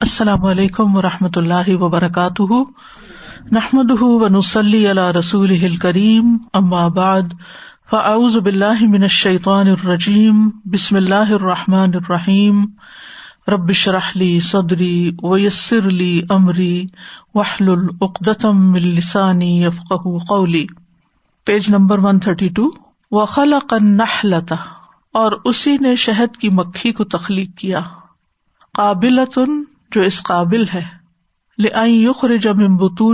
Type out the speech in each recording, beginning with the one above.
السلام علیکم و رحمۃ اللہ وبرکاتہ۔ نحمد ونسلی علیہ رسول کریم بعد، فاعوذ باللہ من الشیطان الرجیم، بسم اللہ الرحمٰن الرحیم۔ ربش رحلی صدری ویسر علی عمری وحل العقدم السانی یفق قولی۔ Page number one thirty two. وخلق النحلۃ، اور اسی نے شہد کی مکھی کو تخلیق کیا۔ قابلتن جو اس قابل ہے۔ لخر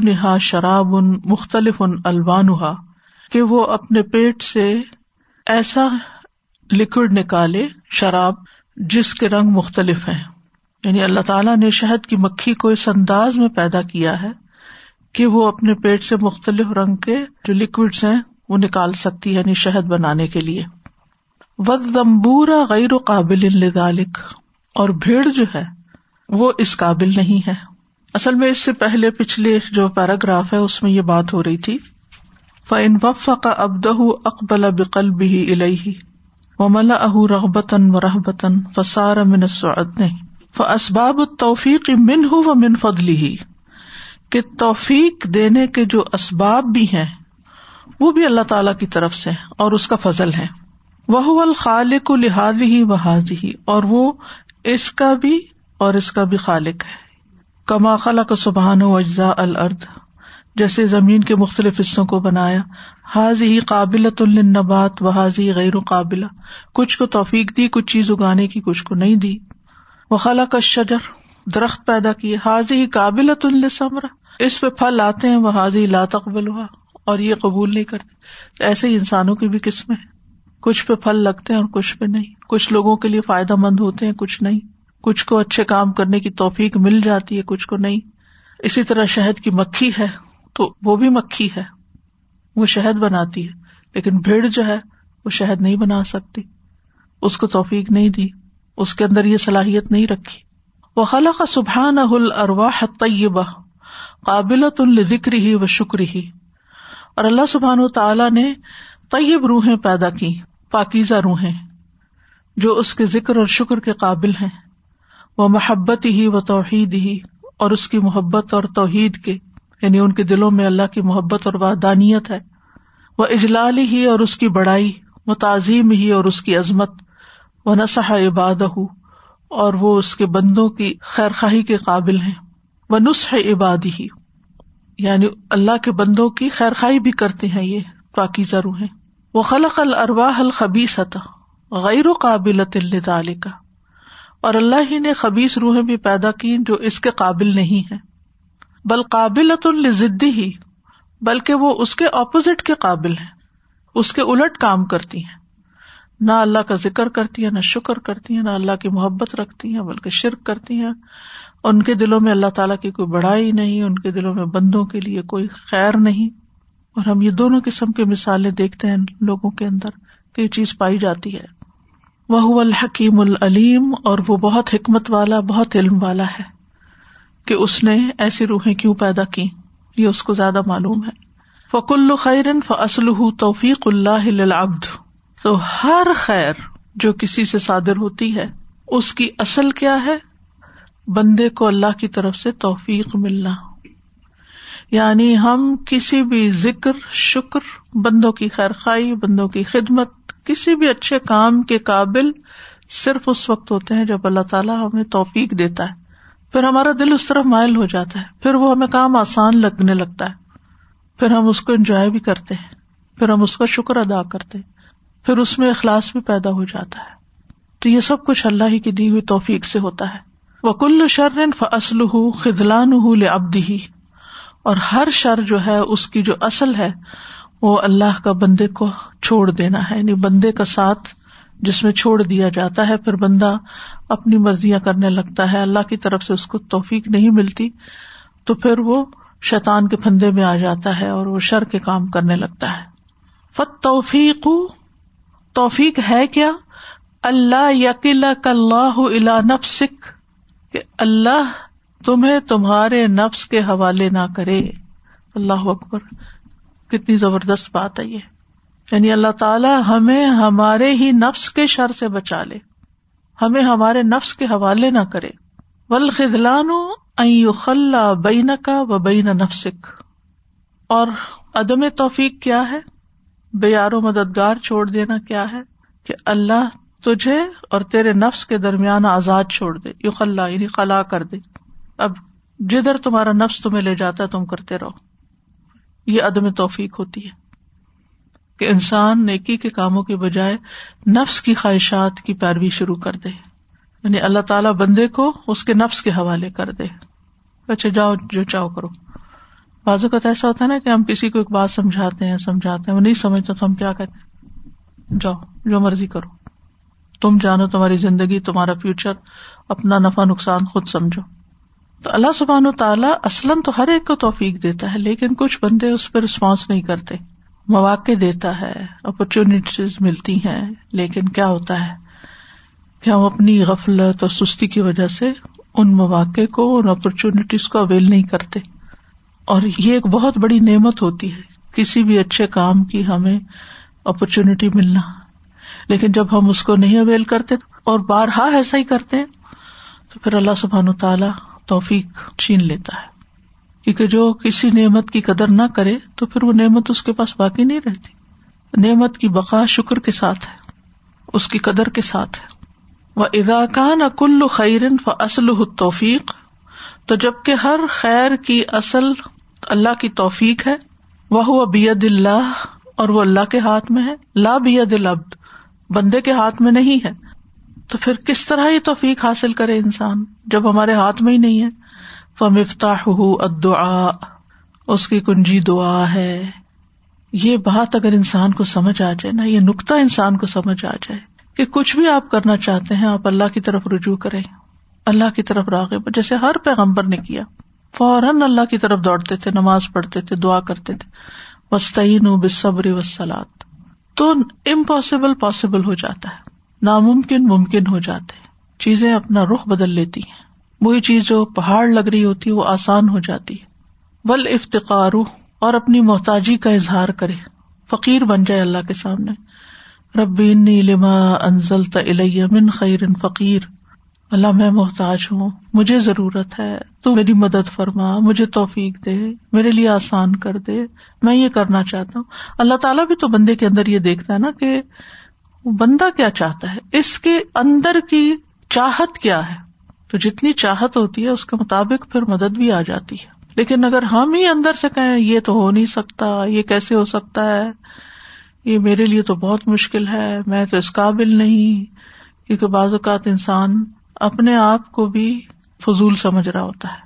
نہا شراب ان مختلف ان الوانحا کہ وہ اپنے پیٹ سے ایسا لکوڈ نکالے شراب جس کے رنگ مختلف ہیں۔ یعنی اللہ تعالیٰ نے شہد کی مکھی کو اس انداز میں پیدا کیا ہے کہ وہ اپنے پیٹ سے مختلف رنگ کے جو لکوڈس ہیں وہ نکال سکتی ہے یعنی شہد بنانے کے لیے۔ وزمبورا غیر و قابل اور بھیڑ جو ہے وہ اس قابل نہیں ہے۔ اصل میں اس سے پہلے پچھلے جو پیراگراف ہے، اس میں یہ بات ہو رہی تھی۔ فن وف کا ابدہ اقبال بقل بھی الہی و ملا اہ رغبتاً و رحبتاً فسار من سعدن ف اسباب توفیق من ہو و من فضلی ہی کہ توفیق دینے کے جو اسباب بھی ہیں، وہ بھی اللہ تعالی کی طرف سے اور اس کا فضل ہے۔ وہ الخالق لحاظ ہی و حاضی اور وہ اس کا بھی اور اس کا بھی خالق ہے۔ کما خلا کا سبحان و اجزا الرد جیسے زمین کے مختلف حصوں کو بنایا۔ حاضی ہی قابلت النبات و حاضی غیر قابل کچھ کو توفیق دی، کچھ چیز اگانے کی، کچھ کو نہیں دی۔ وہ خلا کا شجر درخت پیدا کیے۔ حاضی ہی قابلت السمر اس پہ پھل آتے ہیں وہ حاضی لا تقبل ہوا اور یہ قبول نہیں کرتے۔ ایسے ہی انسانوں کی بھی قسمیں۔ کچھ پہ پھل لگتے ہیں اور کچھ پہ نہیں۔ کچھ لوگوں کے لیے فائدہ مند ہوتے ہیں، کچھ نہیں۔ کچھ کو اچھے کام کرنے کی توفیق مل جاتی ہے، کچھ کو نہیں۔ اسی طرح شہد کی مکھی ہے تو وہ بھی مکھی ہے۔ وہ شہد بناتی ہے، لیکن بھیڑ جو ہے وہ شہد نہیں بنا سکتی۔ اس کو توفیق نہیں دی، اس کے اندر یہ صلاحیت نہیں رکھی۔ وہ خلا کا سبحان ارواہ طیبہ قابلت الکری ہی و شکری ہی اور اللہ سبحان و تعالی نے طیب روحیں پیدا کی پاکیزہ روحیں، جو اس کے ذکر اور شکر کے قابل ہیں۔ وہ محبت ہی و توحید ہی اور اس کی محبت اور توحید کے یعنی ان کے دلوں میں اللہ کی محبت اور وادانیت ہے۔ وہ اجلال ہی اور اس کی بڑائی وہ تعظیم ہی اور اس کی عظمت۔ وہ نسح عباد ہو اور وہ اس کے بندوں کی خیر خواہی کے قابل ہیں۔ وہ نسخ عبادی ہی یعنی اللہ کے بندوں کی خیر خواہی بھی کرتے ہیں یہ، پاکی ضرور ہے وہ خلق الرواہ الخبی سطح غیر و قابل کا اور اللہ ہی نے خبیص روحیں بھی پیدا کی جو اس کے قابل نہیں ہے بل قابل ضدی ہی بلکہ وہ اس کے اپوزٹ کے قابل ہے اس کے الٹ کام کرتی ہیں۔ نہ اللہ کا ذکر کرتی ہے نہ شکر کرتی ہیں، نہ اللہ کی محبت رکھتی ہیں، بلکہ شرک کرتی ہیں۔ ان کے دلوں میں اللہ تعالیٰ کی کوئی بڑائی نہیں، ان کے دلوں میں بندوں کے لیے کوئی خیر نہیں۔ اور ہم یہ دونوں قسم کی مثالیں دیکھتے ہیں لوگوں کے اندر کہ یہ چیز پائی جاتی ہے۔ وہ الحکیم العلیم اور وہ بہت حکمت والا، بہت علم والا ہے کہ اس نے ایسی روحیں کیوں پیدا کی یہ اس کو زیادہ معلوم ہے۔ فکل خیرن فصل توفیق اللہ ابد تو ہر خیر جو کسی سے صادر ہوتی ہے، اس کی اصل کیا ہے؟ بندے کو اللہ کی طرف سے توفیق ملنا۔ یعنی ہم کسی بھی ذکر، شکر، بندوں کی خیر خائی بندوں کی خدمت کسی بھی اچھے کام کے قابل صرف اس وقت ہوتے ہیں جب اللہ تعالیٰ ہمیں توفیق دیتا ہے۔ پھر ہمارا دل اس طرف مائل ہو جاتا ہے۔ پھر وہ ہمیں کام آسان لگنے لگتا ہے۔ پھر ہم اس کو انجوائے بھی کرتے ہیں۔ پھر ہم اس کا شکر ادا کرتے پھر اس میں اخلاص بھی پیدا ہو جاتا ہے۔ تو یہ سب کچھ اللہ ہی کی دی ہوئی توفیق سے ہوتا ہے۔ وہ کل شرن فصل ہُ خدلان ابدی اور ہر شر جو ہے اس کی جو اصل ہے وہ اللہ کا بندے کو چھوڑ دینا ہے یعنی بندے کا ساتھ جس میں چھوڑ دیا جاتا ہے، پھر بندہ اپنی مرضیاں کرنے لگتا ہے، اللہ کی طرف سے اس کو توفیق نہیں ملتی، تو پھر وہ شیطان کے پھندے میں آ جاتا ہے اور وہ شر کے کام کرنے لگتا ہے۔ فت توفیق توفیق ہے کیا؟ اللہ یقل اللہ الا نفسک، کہ اللہ تمہیں تمہارے نفس کے حوالے نہ کرے۔ اللہ اکبر۔ کتنی زبردست بات ہے یہ۔ یعنی اللہ تعالیٰ ہمیں ہمارے ہی نفس کے شر سے بچا لے۔ ہمیں ہمارے نفس کے حوالے نہ کرے۔ ولخلان خلا بین کا و بین نفسک اور عدم توفیق کیا ہے؟ بے مددگار چھوڑ دینا کیا ہے؟ کہ اللہ تجھے اور تیرے نفس کے درمیان آزاد چھوڑ دے۔ یو خلا یعنی خلا کر دے۔ اب جدھر تمہارا نفس تمہیں لے جاتا تم کرتے رہو۔ یہ عدم توفیق ہوتی ہے کہ انسان نیکی کے کاموں کے بجائے نفس کی خواہشات کی پیروی شروع کر دے۔ یعنی اللہ تعالیٰ بندے کو اس کے نفس کے حوالے کر دے۔ اچھا جاؤ، جو چاہو کرو۔ بازو کا ایسا ہوتا ہے نا کہ ہم کسی کو ایک بات سمجھاتے ہیں سمجھاتے ہیں، وہ نہیں سمجھتا تو ہم کیا کہتے ہیں؟ جاؤ، جو مرضی کرو۔ تم جانو تمہاری زندگی، تمہارا فیوچر اپنا نفع نقصان خود سمجھو۔ تو اللہ سبحان و تعالیٰ اصلاً تو ہر ایک کو توفیق دیتا ہے، لیکن کچھ بندے اس پہ رسپانس نہیں کرتے۔ مواقع دیتا ہے اپرچونیٹیز ملتی ہیں، لیکن کیا ہوتا ہے؟ کہ ہم اپنی غفلت اور سستی کی وجہ سے ان مواقع کو، ان اپرچونیٹیز کو اویل نہیں کرتے۔ اور یہ ایک بہت بڑی نعمت ہوتی ہے، کسی بھی اچھے کام کی ہمیں اپرچونیٹی ملنا۔ لیکن جب ہم اس کو نہیں اویل کرتے اور بارہا ایسا ہی کرتے ہیں، تو پھر اللہ سبحان و تعالیٰ توفیق چھین لیتا ہے۔ کیونکہ جو کسی نعمت کی قدر نہ کرے تو پھر وہ نعمت اس کے پاس باقی نہیں رہتی۔ نعمت کی بقا شکر کے ساتھ ہے، اس کی قدر کے ساتھ ہے۔ وہ اداکان اکل خیرن فصل توفیق تو جبکہ ہر خیر کی اصل اللہ کی توفیق ہے وہ بید اللہ اور وہ اللہ کے ہاتھ میں ہے۔ لا بید العبد، بندے کے ہاتھ میں نہیں ہے۔ تو پھر کس طرح یہ توفیق حاصل کرے انسان؟ جب ہمارے ہاتھ میں ہی نہیں ہے۔ فمفتاح ادعا اس کی کنجی دعا ہے۔ یہ بات اگر انسان کو سمجھ آ جائے نا، یہ نقطہ انسان کو سمجھ آ جائے کہ کچھ بھی آپ کرنا چاہتے ہیں، آپ اللہ کی طرف رجوع کریں۔ اللہ کی طرف راغب، جیسے ہر پیغمبر نے کیا۔ فوراً اللہ کی طرف دوڑتے تھے، نماز پڑھتے تھے، دعا کرتے تھے۔ وسطین بصبر وسلات تو امپاسبل پاسبل ہو جاتا ہے۔ ناممکن ممکن ہو جاتے چیزیں اپنا رخ بدل لیتی ہیں۔ وہی چیز جو پہاڑ لگ رہی ہوتی ہے، وہ آسان ہو جاتی ہے۔ بل افتقار اور اپنی محتاجی کا اظہار کرے۔ فقیر بن جائے اللہ کے سامنے۔ ربی لما انزل من خیر فقیر۔ اللہ میں محتاج ہوں۔ مجھے ضرورت ہے۔ تو میری مدد فرما، مجھے توفیق دے۔ میرے لیے آسان کر دے۔ میں یہ کرنا چاہتا ہوں۔ اللہ تعالیٰ بھی تو بندے کے اندر یہ دیکھتا ہے نا کہ بندہ کیا چاہتا ہے؟ اس کے اندر کی چاہت کیا ہے؟ تو جتنی چاہت ہوتی ہے، اس کے مطابق پھر مدد بھی آ جاتی ہے۔ لیکن اگر ہم ہی اندر سے کہیں، یہ تو ہو نہیں سکتا، یہ کیسے ہو سکتا ہے؟ یہ میرے لیے تو بہت مشکل ہے، میں تو اس قابل نہیں۔ کیونکہ بعض اوقات انسان اپنے آپ کو بھی فضول سمجھ رہا ہوتا ہے۔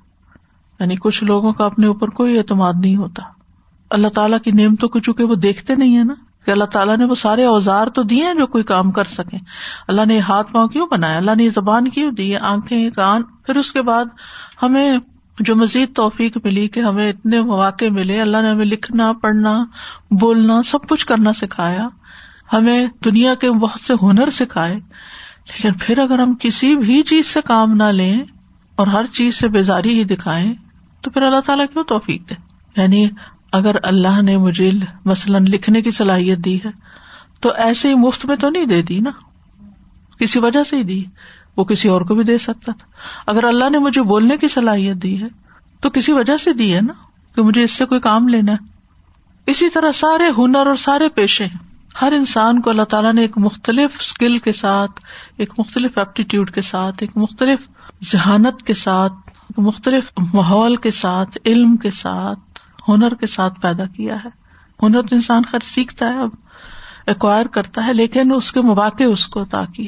یعنی کچھ لوگوں کا اپنے اوپر کوئی اعتماد نہیں ہوتا۔ اللہ تعالیٰ کی نعمتوں کو چونکہ وہ دیکھتے نہیں ہے نا کہ اللہ تعالیٰ نے وہ سارے اوزار تو دیے ہیں جو کوئی کام کر سکے۔ اللہ نے ہاتھ پاؤں کیوں بنایا؟ اللہ نے زبان کیوں دی؟ آنکھیں کان۔ پھر اس کے بعد ہمیں جو مزید توفیق ملی کہ ہمیں اتنے مواقع ملے، اللہ نے ہمیں لکھنا، پڑھنا، بولنا، سب کچھ کرنا سکھایا۔ ہمیں دنیا کے بہت سے ہنر سکھائے۔ لیکن پھر اگر ہم کسی بھی چیز سے کام نہ لیں اور ہر چیز سے بیزاری ہی دکھائیں، تو پھر اللہ تعالیٰ کیوں توفیق دے؟ یعنی اگر اللہ نے مجھے مثلاً لکھنے کی صلاحیت دی ہے، تو ایسے ہی مفت میں تو نہیں دے دی نا۔ کسی وجہ سے ہی دی۔ وہ کسی اور کو بھی دے سکتا تھا۔ اگر اللہ نے مجھے بولنے کی صلاحیت دی ہے، تو کسی وجہ سے دی ہے نا کہ مجھے اس سے کوئی کام لینا ہے۔ اسی طرح سارے ہنر اور سارے پیشے ہر انسان کو اللہ تعالیٰ نے ایک مختلف اسکل کے ساتھ، ایک مختلف ایپٹیٹیوڈ کے ساتھ، ایک مختلف ذہانت کے ساتھ مختلف ماحول کے ساتھ، علم کے ساتھ ہنر کے ساتھ پیدا کیا ہے۔ ہنر تو انسان خیر سیکھتا ہے، اب ایکوائر کرتا ہے، لیکن اس کے مواقع اس کو تاکہ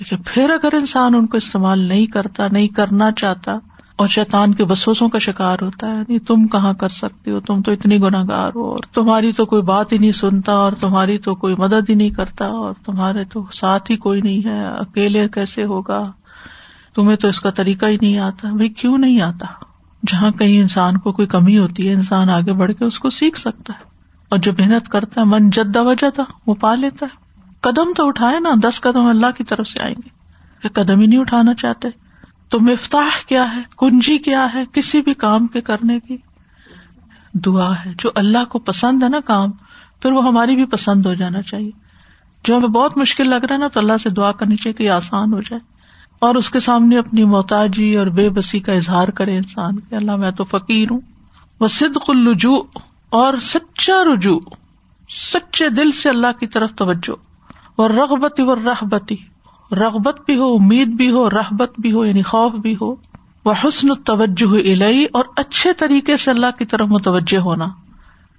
لیکن پھر اگر انسان ان کو استعمال نہیں کرتا، نہیں کرنا چاہتا، اور شیطان کے بسوسوں کا شکار ہوتا ہے نہیں تم کہاں کر سکتے ہو؟ تم تو اتنی گناگار ہو، اور تمہاری تو کوئی بات ہی نہیں سنتا، اور تمہاری تو کوئی مدد ہی نہیں کرتا، اور تمہارے تو ساتھ ہی کوئی نہیں ہے، اکیلے کیسے ہوگا؟ تمہیں تو اس کا طریقہ ہی نہیں آتا۔ بھائی کیوں نہیں آتا؟ جہاں کہیں انسان کو کوئی کمی ہوتی ہے، انسان آگے بڑھ کے اس کو سیکھ سکتا ہے۔ اور جو محنت کرتا ہے، من جدا وجہ تھا، وہ پا لیتا ہے۔ قدم تو اٹھائے نا، دس قدم اللہ کی طرف سے آئیں گے۔ قدم ہی نہیں اٹھانا چاہتے۔ تو مفتاح کیا ہے؟ کنجی کیا ہے؟ کسی بھی کام کے کرنے کی۔ دعا ہے۔ جو اللہ کو پسند ہے نا کام، پھر وہ ہماری بھی پسند ہو جانا چاہیے۔ جو ہمیں بہت مشکل لگ رہا ہے نا، تو اللہ سے دعا کرنی چاہیے کہ آسان ہو جائے۔ اور اس کے سامنے اپنی محتاجی اور بے بسی کا اظہار کرے انسان کہ اللہ، میں تو فقیر ہوں۔ وہ صدق الجو اور سچا رجوع، سچے دل سے اللہ کی طرف توجہ۔ اور رغبتی و رحبتی رغبت بھی ہو، امید بھی ہو، رحبت بھی ہو یعنی خوف بھی ہو۔ وہ حسن توجہ الہی اور اچھے طریقے سے اللہ کی طرف متوجہ ہونا۔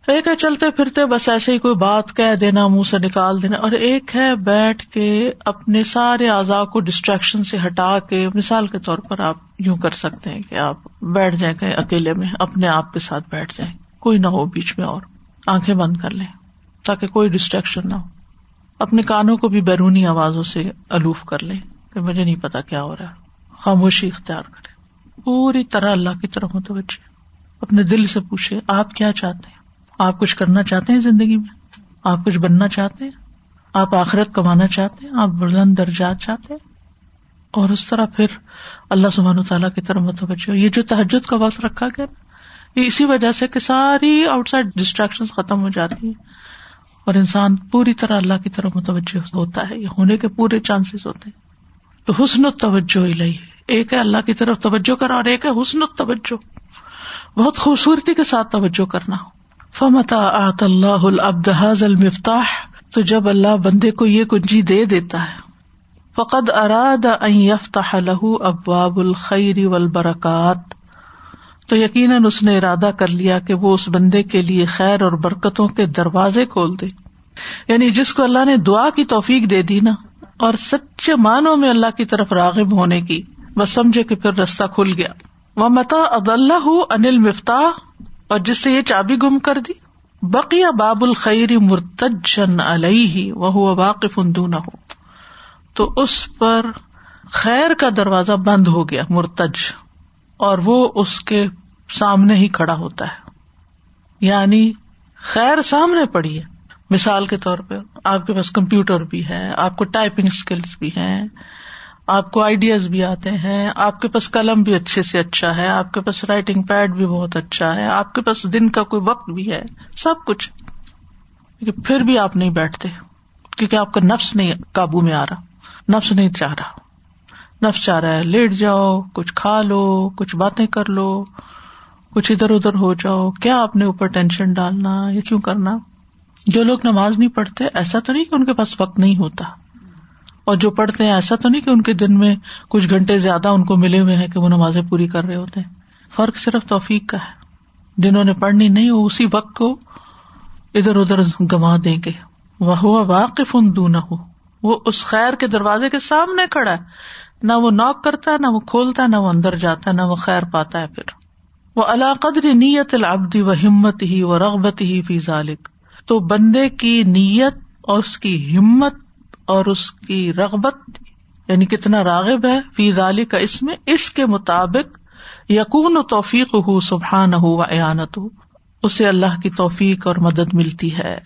ایک ہے چلتے پھرتے، بس ایسے ہی کوئی بات کہہ دینا، منہ سے نکال دینا۔ اور ایک ہے بیٹھ کے اپنے سارے اعضاء کو ڈسٹریکشن سے ہٹا کے، مثال کے طور پر آپ یوں کر سکتے ہیں کہ آپ بیٹھ جائیں، کہیں اکیلے میں اپنے آپ کے ساتھ بیٹھ جائیں۔ کوئی نہ ہو بیچ میں اور۔ آنکھیں بند کر لیں تاکہ کوئی ڈسٹریکشن نہ ہو۔ اپنے کانوں کو بھی بیرونی آوازوں سے الوف کر لیں کہ مجھے نہیں پتا کیا ہو رہا ہے۔ خاموشی اختیار کرے پوری طرح اللہ کی طرف متوجہ۔ اپنے دل سے پوچھے آپ کیا چاہتے ہیں؟ آپ کچھ کرنا چاہتے ہیں زندگی میں؟ آپ کچھ بننا چاہتے ہیں؟ آپ آخرت کمانا چاہتے ہیں؟ آپ بلند درجات چاہتے ہیں؟ اور اس طرح پھر اللہ سبحان تعالیٰ کی طرف متوجہ یہ جو تحجد کا وقت رکھا گیا یہ اسی وجہ سے کہ ساری آؤٹ سائڈ ڈسٹریکشن ختم ہو جاتی ہیں۔ اور انسان پوری طرح اللہ کی طرف متوجہ ہوتا ہے، یہ ہونے کے پورے چانسز ہوتے ہیں۔ تو حسن و توجہ الہی ایک ہے اللہ کی طرف توجہ کرنا اور ایک ہے حسن و توجہ بہت خوبصورتی کے ساتھ توجہ کرنا۔ ہو فمتا آت اللہ البداز المفتاح؟ تو جب اللہ بندے کو یہ کنجی دے دیتا ہے۔ فقد اراد یفتح لہ ابواب الخیر والبرکات تو یقیناً اس نے ارادہ کر لیا کہ وہ اس بندے کے لیے خیر اور برکتوں کے دروازے کھول دے۔ یعنی جس کو اللہ نے دعا کی توفیق دے دی نا۔ اور سچے معنوں میں اللہ کی طرف راغب ہونے کی۔ بس سمجھے کہ پھر رستہ کھل گیا۔ وہ متا اد اللہ انل مفتاح اور جس سے یہ چابی گم کر دی۔ بقیہ باب الخیر مرتجن علیہ وہ واقف نہ ہو تو اس پر خیر کا دروازہ بند ہو گیا، مرتج۔ اور وہ اس کے سامنے ہی کھڑا ہوتا ہے۔ یعنی خیر سامنے پڑی ہے۔ مثال کے طور پہ آپ کے پاس کمپیوٹر بھی ہے، آپ کو ٹائپنگ اسکلس بھی ہیں۔ آپ کو آئیڈیاز بھی آتے ہیں، آپ کے پاس قلم بھی اچھے سے اچھا ہے، آپ کے پاس رائٹنگ پیڈ بھی بہت اچھا ہے، آپ کے پاس دن کا کوئی وقت بھی ہے، سب کچھ۔ پھر بھی آپ نہیں بیٹھتے، کیونکہ آپ کا نفس نہیں قابو میں آ رہا، نفس نہیں چاہ رہا۔ نفس چاہ رہا ہے لیٹ جاؤ، کچھ کھا لو، کچھ باتیں کر لو، کچھ ادھر ادھر ہو جاؤ۔ کیا اپنے اوپر ٹینشن ڈالنا یا کیوں کرنا؟ جو لوگ نماز نہیں پڑھتے، ایسا تو نہیں کہ ان کے پاس وقت نہیں ہوتا۔ اور جو پڑھتے ہیں، ایسا تو نہیں کہ ان کے دن میں کچھ گھنٹے زیادہ ان کو ملے ہوئے ہیں کہ وہ نمازیں پوری کر رہے ہوتے ہیں۔ فرق صرف توفیق کا ہے۔ جنہوں نے پڑھنی نہیں، وہ اسی وقت کو ادھر ادھر گوا دیں گے۔ وہ واقف ان دوں نہ ہو وہ اس خیر کے دروازے کے سامنے کھڑا ہے۔ نہ وہ نوک کرتا ہے نہ وہ کھولتا ہے نہ وہ اندر جاتا ہے نہ وہ خیر پاتا ہے پھر۔ وہ اللہ قدر نیت العبدی و ہمت ہی و رغبت ہی فی ذالک تو بندے کی نیت اور اس کی ہمت اور اس کی رغبت یعنی کتنا راغب ہے، فی ضالی کا اس میں، اس کے مطابق یقون و توفیق ہو سبحان ہو و ایانت ہو اسے اللہ کی توفیق اور مدد ملتی ہے۔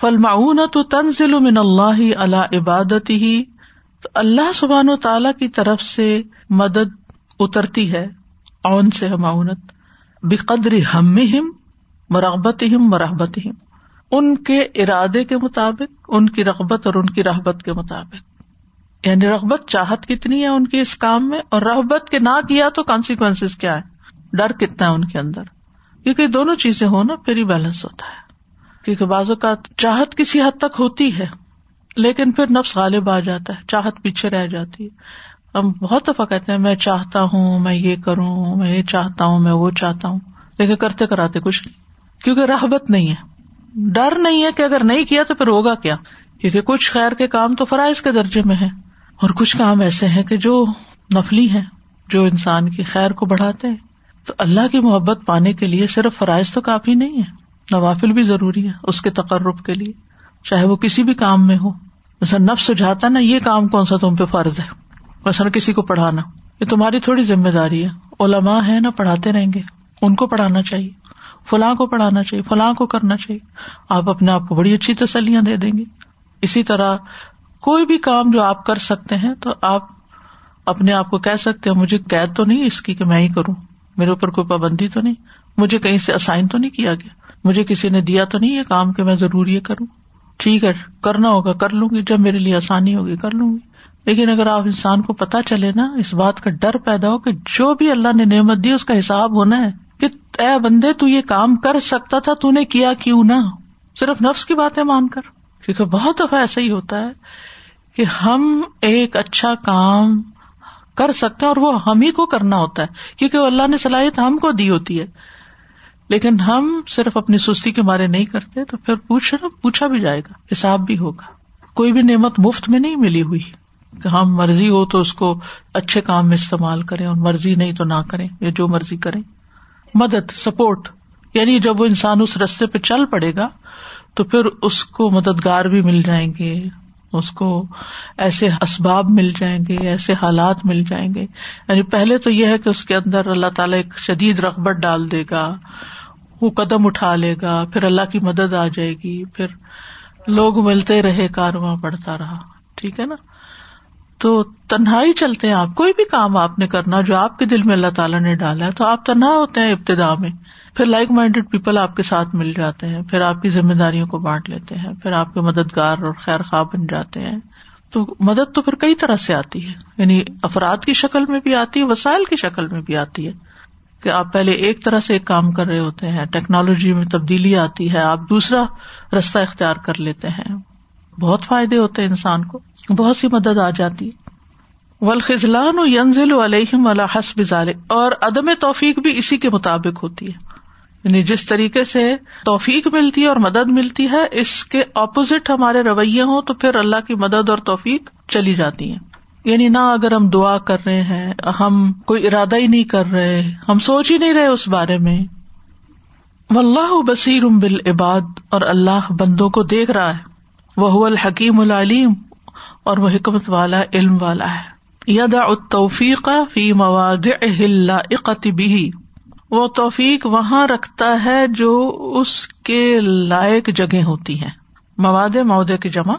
فلمعون تو تنزل من اللہ اللہ عبادت ہی تو اللہ سبحان و تعالی کی طرف سے مدد اترتی ہے، اون سے معاونت بقدر ہم مرغبت ہم مرحبت ہم ان کے ارادے کے مطابق، ان کی رغبت اور ان کی رحبت کے مطابق۔ یعنی رغبت چاہت کتنی ہے ان کی اس کام میں اور رحبت کے نہ کیا تو کانسیکوینس کیا ہے؟ ڈر کتنا ہے ان کے اندر؟ کیونکہ دونوں چیزیں ہو نا، پھر ہی بیلنس ہوتا ہے۔ کیونکہ بعض اوقات چاہت کسی حد تک ہوتی ہے، لیکن پھر نفس غالب آ جاتا ہے، چاہت پیچھے رہ جاتی ہے۔ ہم بہت دفعہ کہتے ہیں، میں چاہتا ہوں، میں یہ کروں، میں یہ چاہتا ہوں، میں وہ چاہتا ہوں۔ لیکن کرتے کراتے کچھ نہیں، کیونکہ رحبت نہیں ہے۔ ڈر نہیں ہے کہ اگر نہیں کیا تو پھر ہوگا کیا؟ کیونکہ کچھ خیر کے کام تو فرائض کے درجے میں ہے اور کچھ کام ایسے ہیں کہ جو نفلی ہے جو انسان کی خیر کو بڑھاتے ہیں۔ تو اللہ کی محبت پانے کے لیے صرف فرائض تو کافی نہیں ہے نوافل بھی ضروری ہے اس کے تقرب کے لیے۔ چاہے وہ کسی بھی کام میں ہو۔ مثلا نفس سجھاتا نا، یہ کام کون سا تم پہ فرض ہے؟ مثلا کسی کو پڑھانا۔ یہ تمہاری تھوڑی ذمہ داری ہے۔ علماء ہے نا، پڑھاتے رہیں گے۔ ان کو پڑھانا چاہیے۔ فلاں کو پڑھانا چاہیے، فلاں کو کرنا چاہیے۔ آپ اپنے آپ کو بڑی اچھی تسلیاں دے دیں گے۔ اسی طرح کوئی بھی کام جو آپ کر سکتے ہیں تو آپ اپنے آپ کو کہہ سکتے ہیں، مجھے قید تو نہیں اس کی کہ میں ہی کروں۔ میرے اوپر کوئی پابندی تو نہیں۔ مجھے کہیں سے اسائن تو نہیں کیا گیا۔ مجھے کسی نے دیا تو نہیں یہ کام کہ میں ضرور یہ کروں۔ ٹھیک ہے، کرنا ہوگا، کر لوں گی۔ جب میرے لیے آسانی ہوگی، کر لوں گی۔ لیکن اگر آپ انسان کو پتا چلے نا، اس بات کا ڈر پیدا ہو کہ جو بھی اللہ نے نعمت دی، اس کا حساب ہونا ہے۔ کہ اے بندے تو یہ کام کر سکتا تھا، تو نے کیا کیوں نہ؟ صرف نفس کی باتیں مان کر۔ کیونکہ بہت دفعہ ایسا ہی ہوتا ہے کہ ہم ایک اچھا کام کر سکتے ہیں اور وہ ہم ہی کو کرنا ہوتا ہے، کیونکہ اللہ نے صلاحیت ہم کو دی ہوتی ہے۔ لیکن ہم صرف اپنی سستی کے مارے نہیں کرتے، تو پھر پوچھنا پوچھا بھی جائے گا، حساب بھی ہوگا۔ کوئی بھی نعمت مفت میں نہیں ملی ہوئی کہ ہم مرضی ہو تو اس کو اچھے کام میں استعمال کریں اور مرضی نہیں تو نہ کریں، یا جو مرضی کریں۔ مدد، سپورٹ یعنی جب وہ انسان اس رستے پہ چل پڑے گا، تو پھر اس کو مددگار بھی مل جائیں گے، اس کو ایسے اسباب مل جائیں گے، ایسے حالات مل جائیں گے۔ یعنی پہلے تو یہ ہے کہ اس کے اندر اللہ تعالیٰ ایک شدید رغبت ڈال دے گا، وہ قدم اٹھا لے گا، پھر اللہ کی مدد آ جائے گی، پھر لوگ ملتے رہے کارواں بڑھتا رہا۔ ٹھیک ہے نا؟ تو تنہائی چلتے ہیں آپ۔ کوئی بھی کام آپ نے کرنا جو آپ کے دل میں اللہ تعالیٰ نے ڈالا ہے، تو آپ تنہا ہوتے ہیں ابتدا میں۔ پھر لائک مائنڈیڈ پیپل آپ کے ساتھ مل جاتے ہیں، پھر آپ کی ذمہ داریوں کو بانٹ لیتے ہیں، پھر آپ کے مددگار اور خیر خواہ بن جاتے ہیں۔ تو مدد تو پھر کئی طرح سے آتی ہے یعنی افراد کی شکل میں بھی آتی ہے، وسائل کی شکل میں بھی آتی ہے۔ کہ آپ پہلے ایک طرح سے ایک کام کر رہے ہوتے ہیں، ٹیکنالوجی میں تبدیلی آتی ہے، آپ دوسرا رستہ اختیار کر لیتے ہیں۔ بہت فائدے ہوتے ہیں انسان کو، بہت سی مدد آ جاتی ولخلان و ینزل علیہم حسب ذالک اور عدم توفیق بھی اسی کے مطابق ہوتی ہے۔ یعنی جس طریقے سے توفیق ملتی ہے اور مدد ملتی ہے، اس کے اپوزٹ ہمارے رویے ہوں تو پھر اللہ کی مدد اور توفیق چلی جاتی ہے۔ یعنی نہ اگر ہم دعا کر رہے ہیں، ہم کوئی ارادہ ہی نہیں کر رہے، ہم سوچ ہی نہیں رہے اس بارے میں۔ اللہ بصیر بال عباد اور اللہ بندوں کو دیکھ رہا ہے۔ وہ الحکیم العلیم اور وہ حکمت والا، علم والا ہے۔ یدا توفیق فی مواد بھی وہ توفیق وہاں رکھتا ہے جو اس کے لائق جگہ ہوتی ہے مواد مودے کی جمع۔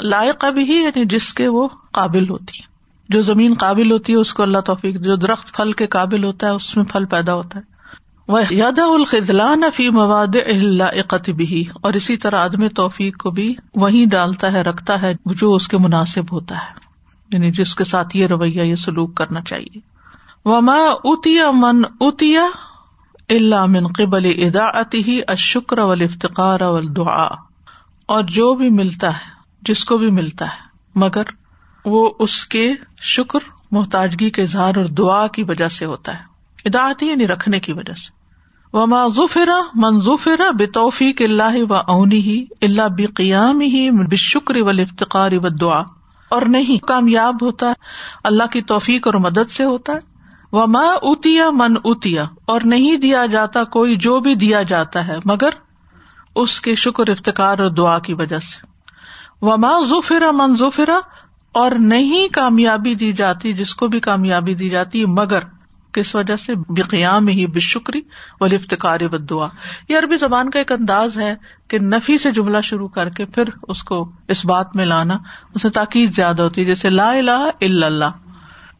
لائق ابھی یعنی جس کے وہ قابل ہوتی ہے جو زمین قابل ہوتی ہے، اس کو اللہ توفیق، جو درخت پھل کے قابل ہوتا ہے، اس میں پھل پیدا ہوتا ہے۔ یادا الخلان فی مواد بھی اور اسی طرح عدم توفیق کو بھی وہی ڈالتا ہے، رکھتا ہے جو اس کے مناسب ہوتا ہے۔ یعنی جس کے ساتھ یہ رویہ، یہ سلوک کرنا چاہیے۔ وما اتیا من اتیا اللہ من قبل ادا ہی اشکر اول افتقار اول دعا اور جو بھی ملتا ہے، جس کو بھی ملتا ہے، مگر وہ اس کے شکر، محتاجگی کے اظہار اور دعا کی وجہ سے ہوتا ہے۔ ادا یعنی رکھنے کی وجہ سے۔ وما ظفرا من ظفرا بے توفیق اللہ و اونی ہی اللہ بے قیام ہی بے شکر و افتقار و دعا اور نہیں، کامیاب ہوتا اللہ کی توفیق اور مدد سے ہوتا ہے۔ وہ ماں اتیا من اتیا اور نہیں دیا جاتا کوئی جو بھی دیا جاتا ہے، مگر اس کے شکر افتکار اور دعا کی وجہ سے۔ وہ ماں ظفرا من ظفرا اور نہیں کامیابی دی جاتی، جس کو بھی کامیابی دی جاتی، مگر کس وجہ سے؟ بقیام ہی بشکری و افتکار و دعا یہ عربی زبان کا ایک انداز ہے کہ نفی سے جملہ شروع کر کے پھر اس کو اس بات میں لانا اسے تاکید زیادہ ہوتی ہے، جیسے لا الہ الا اللہ۔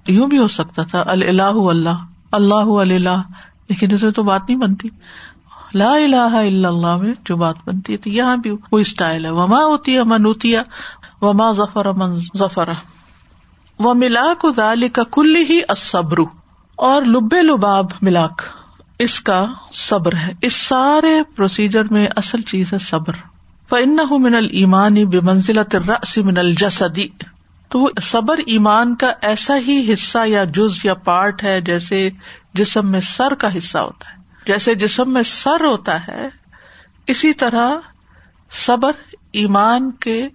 یوں بھی ہو سکتا تھا اللہ اللہ اللہ اللہ لیکن اسے تو بات نہیں بنتی۔ لا الہ الا اللہ میں جو بات بنتی ہے تو یہاں بھی وہ اسٹائل ہے۔ وما ہوتی ہے منوتی وما ظفر من ظفر وہ ملا کو دال کا کل ہی اصبر اور لبے لباب ملاک۔ اس کا صبر ہے۔ اس سارے پروسیجر میں اصل چیز ہے صبر۔ فن من المانی بے منزلت رس من الجسدی تو صبر ایمان کا ایسا ہی حصہ یا جز یا پارٹ ہے جیسے جسم میں سر کا حصہ ہوتا ہے۔ جیسے جسم میں سر ہوتا ہے، اسی طرح صبر ایمان کے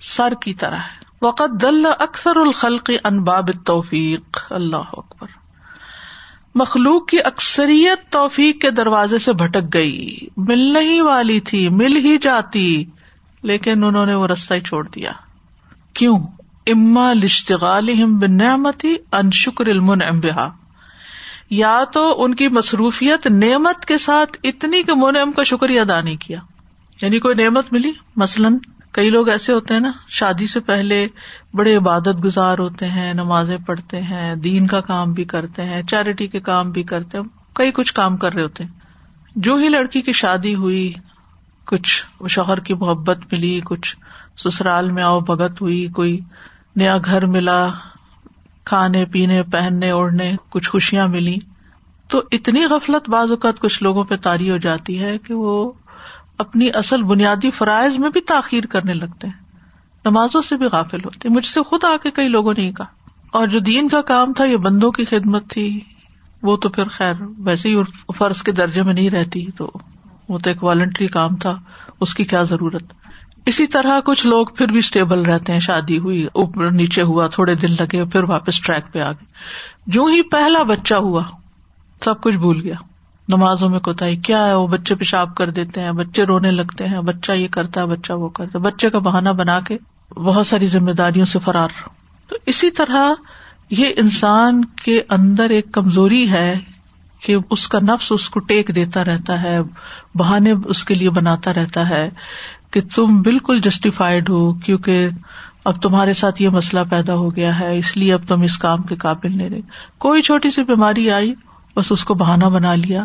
سر کی طرح ہے۔ وقت دل اکثر الخلق انباب توفیق اللہ اکبر۔ مخلوق کی اکثریت توفیق کے دروازے سے بھٹک گئی۔ ملنے ہی والی تھی، مل ہی جاتی، لیکن انہوں نے وہ رستہ ہی چھوڑ دیا۔ کیوں؟ اما لشتغال بن نعمتی ان شکر المن امبا یا تو ان کی مصروفیت نعمت کے ساتھ اتنی کہ منعم کا شکریہ ادا نہیں کیا۔ یعنی کوئی نعمت ملی؟ مثلاً کئی لوگ ایسے ہوتے ہیں نا، شادی سے پہلے بڑے عبادت گزار ہوتے ہیں، نمازیں پڑھتے ہیں، دین کا کام بھی کرتے ہیں، چیریٹی کے کام بھی کرتے ہیں، کئی کچھ کام کر رہے ہوتے ہیں۔ جو ہی لڑکی کی شادی ہوئی، کچھ شوہر کی محبت ملی، کچھ سسرال میں آؤ بھگت ہوئی، کوئی نیا گھر ملا، کھانے پینے، پہننے، اوڑھنے، کچھ خوشیاں ملی تو اتنی غفلت بعض اوقات کچھ لوگوں پہ تاری ہو جاتی ہے کہ وہ اپنی اصل بنیادی فرائض میں بھی تاخیر کرنے لگتے ہیں۔ نمازوں سے بھی غافل ہوتے مجھ سے خود آ کے کئی لوگوں نے کہا۔ اور جو دین کا کام تھا، یہ بندوں کی خدمت تھی۔ وہ تو پھر خیر، ویسے ہی فرض کے درجے میں نہیں رہتی، تو وہ تو ایک والنٹری کام تھا۔ اس کی کیا ضرورت؟ اسی طرح کچھ لوگ پھر بھی اسٹیبل رہتے ہیں۔ شادی ہوئی، اوپر نیچے ہوا، تھوڑے دن لگے، پھر واپس ٹریک پہ آ گئے۔ جو ہی پہلا بچہ ہوا، سب کچھ بھول گیا۔ نمازوں میں کوتا کیا ہے؟ وہ بچے پیشاب کر دیتے ہیں، بچے رونے لگتے ہیں، بچہ یہ کرتا ہے، بچہ وہ کرتا ہے۔ بچے کا بہانا بنا کے بہت ساری ذمہ داریوں سے فرار۔ تو اسی طرح یہ انسان کے اندر ایک کمزوری ہے کہ اس کا نفس اس کو ٹیک دیتا رہتا ہے، بہانے اس کے لیے بناتا رہتا ہے کہ تم بالکل جسٹیفائڈ ہو، کیونکہ اب تمہارے ساتھ یہ مسئلہ پیدا ہو گیا ہے، اس لیے اب تم اس کام کے قابل نہیں رہے۔ کوئی چھوٹی سی بیماری آئی بس اس کو بہانا بنا لیا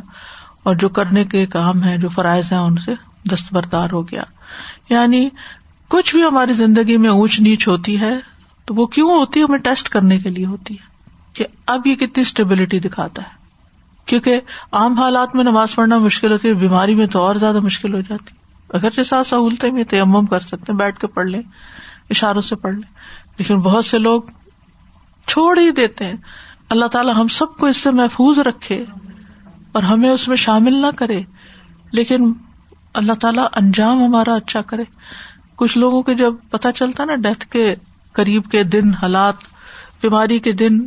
اور جو کرنے کے کام ہے جو فرائض ہیں، ان سے دستبردار ہو گیا۔ یعنی کچھ بھی ہماری زندگی میں اونچ نیچ ہوتی ہے، تو وہ کیوں ہوتی ہے؟ ہمیں ٹیسٹ کرنے کے لیے ہوتی ہے کہ اب یہ کتنی اسٹیبلٹی دکھاتا ہے۔ کیونکہ عام حالات میں نماز پڑھنا مشکل ہوتی ہے، بیماری میں تو اور زیادہ مشکل ہو جاتی۔ اگر ساتھ سہولتیں بھی تیمم کر سکتے ہیں، بیٹھ کے پڑھ لیں، اشاروں سے پڑھ لیں، لیکن بہت سے لوگ چھوڑ ہی دیتے ہیں۔ اللہ تعالیٰ ہم سب کو اس سے محفوظ رکھے اور ہمیں اس میں شامل نہ کرے، لیکن اللہ تعالیٰ انجام ہمارا اچھا کرے۔ کچھ لوگوں کے جب پتا چلتا نا ڈیتھ کے قریب کے دن، حالات، بیماری کے دن،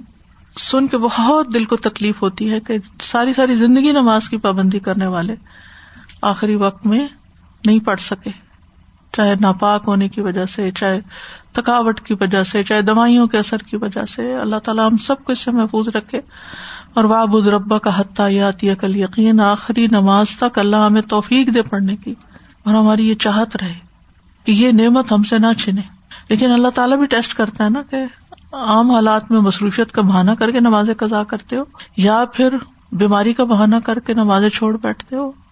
سن کے بہت دل کو تکلیف ہوتی ہے کہ ساری ساری زندگی نماز کی پابندی کرنے والے آخری وقت میں نہیں پڑھ سکے۔ چاہے ناپاک ہونے کی وجہ سے، چاہے تھکاوٹ کی وجہ سے، چاہے دوائیوں کے اثر کی وجہ سے، اللہ تعالیٰ ہم سب کو اس سے محفوظ رکھے۔ اور وابد ربا کا حتیات کل یقین آخری نماز تک اللہ ہمیں توفیق دے پڑنے کی۔ اور ہماری یہ چاہت رہے کہ یہ نعمت ہم سے نہ چھنے۔ لیکن اللہ تعالیٰ بھی ٹیسٹ کرتا ہے نا کہ عام حالات میں مصروفیت کا بہانا کر کے نماز قزا کرتے ہو، یا پھر بیماری کا بہانا کر کے نمازیں چھوڑ بیٹھتے ہو۔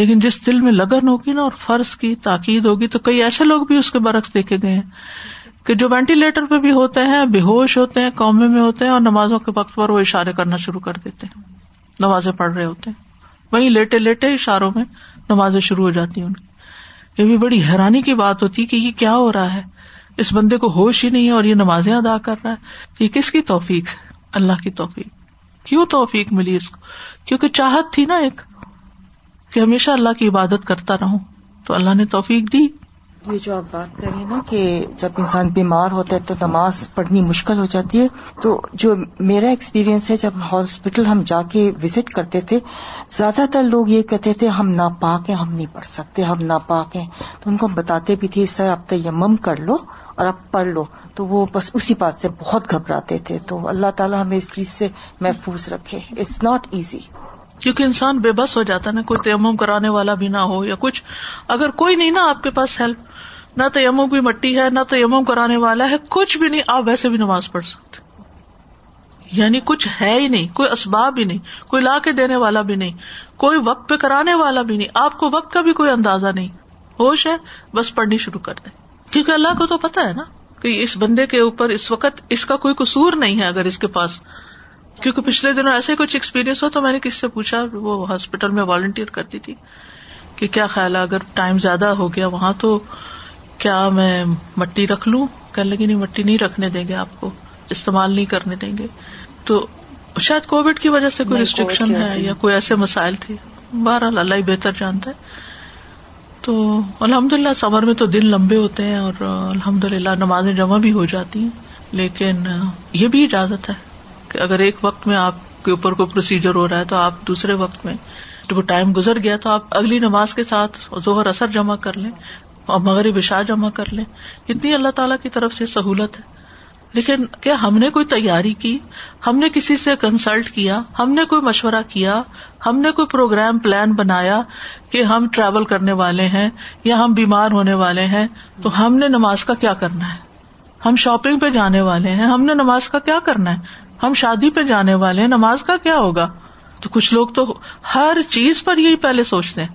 لیکن جس دل میں لگن ہوگی نا اور فرض کی تاکید ہوگی تو کئی ایسے لوگ بھی اس کے برعکس دیکھے گئے ہیں کہ جو وینٹیلیٹر پہ بھی ہوتے ہیں، بے ہوش ہوتے ہیں، قومے میں ہوتے ہیں اور نمازوں کے وقت پر وہ اشارے کرنا شروع کر دیتے ہیں۔ نمازیں پڑھ رہے ہوتے ہیں۔ وہیں لیٹے لیٹے اشاروں میں نمازیں شروع ہو جاتی ہیں ان کی۔ یہ بھی بڑی حیرانی کی بات ہوتی ہے کہ یہ کیا ہو رہا ہے۔ اس بندے کو ہوش ہی نہیں ہے اور یہ نمازیں ادا کر رہا ہے۔ یہ کس کی توفیق ہے؟ اللہ کی توفیق۔ کیوں توفیق ملی اس کو؟ کیونکہ چاہت تھی نا ایک۔ کہ ہمیشہ اللہ کی عبادت کرتا رہوں۔ تو اللہ نے توفیق دی۔ یہ جو آپ بات کر رہی ہیں نا کہ جب انسان بیمار ہوتا ہے تو نماز پڑھنی مشکل ہو جاتی ہے۔ تو جو میرا ایکسپیرینس ہے، جب ہاسپٹل ہم جا کے وزٹ کرتے تھے، زیادہ تر لوگ یہ کہتے تھے، ہم ناپاک ہیں، ہم نہیں پڑھ سکتے، ہم ناپاک ہیں۔ تو ان کو ہم بتاتے بھی تھے، سر، آپ تیمم کر لو اور آپ پڑھ لو۔ تو وہ بس اسی بات سے بہت گھبراتے تھے۔ تو اللہ تعالیٰ ہمیں اس چیز سے محفوظ رکھے۔ اٹس ناٹ ایزی کیونکہ انسان بے بس ہو جاتا نا، کوئی تیمم کرانے والا بھی نہ ہو یا کچھ۔ اگر کوئی نہیں نا آپ کے پاس ہیلپ نہ تیمم کی مٹی ہے، نہ تیمم کرانے والا ہے، کچھ بھی نہیں، آپ ویسے بھی نماز پڑھ سکتے یعنی کچھ ہے ہی نہیں، کوئی اسباب ہی نہیں، کوئی لا کے دینے والا بھی نہیں، کوئی وقت پہ کرانے والا بھی نہیں۔ آپ کو وقت کا بھی کوئی اندازہ نہیں۔ ہوش ہے، بس پڑھنی شروع کر دیں۔ کیونکہ اللہ کو تو پتا ہے نا کہ اس بندے کے اوپر اس وقت اس کا کوئی قصور نہیں ہے اگر اس کے پاس۔ کیونکہ پچھلے دنوں ایسے کچھ ایکسپیرئنس ہو تو میں نے کس سے پوچھا وہ ہاسپٹل میں والنٹیئر کرتی تھی کہ کیا خیال ہے اگر ٹائم زیادہ ہو گیا وہاں تو کیا میں مٹی رکھ لوں؟ کہ لگی نہیں مٹی نہیں رکھنے دیں گے آپ کو استعمال نہیں کرنے دیں گے۔ تو شاید کووڈ کی وجہ سے کوئی ریسٹرکشن ہے یا کوئی ایسے مسائل تھے۔ بہرحال اللہ ہی بہتر جانتا ہے۔ تو الحمد للہ سمر میں تو دن لمبے ہوتے ہیں اور الحمد للہ نمازیں جمع بھی ہو جاتی ہیں لیکن یہ بھی اجازت ہے۔ کہ اگر ایک وقت میں آپ کے اوپر کوئی پروسیجر ہو رہا ہے تو آپ دوسرے وقت میں جب وہ ٹائم گزر گیا تو آپ اگلی نماز کے ساتھ ظہر اثر جمع کر لیں اور مغرب شاہ جمع کر لیں۔ اتنی اللہ تعالیٰ کی طرف سے سہولت ہے۔ لیکن کیا ہم نے کوئی تیاری کی؟ ہم نے کسی سے کنسلٹ کیا؟ ہم نے کوئی مشورہ کیا؟ ہم نے کوئی پروگرام پلان بنایا کہ ہم ٹریول کرنے والے ہیں یا ہم بیمار ہونے والے ہیں؟ تو ہم نے نماز کا کیا کرنا ہے؟ ہم شاپنگ پہ جانے والے ہیں، ہم نے نماز کا کیا کرنا ہے؟ ہم شادی پہ جانے والے ہیں، نماز کا کیا ہوگا؟ تو کچھ لوگ تو ہر چیز پر یہی پہلے سوچتے ہیں۔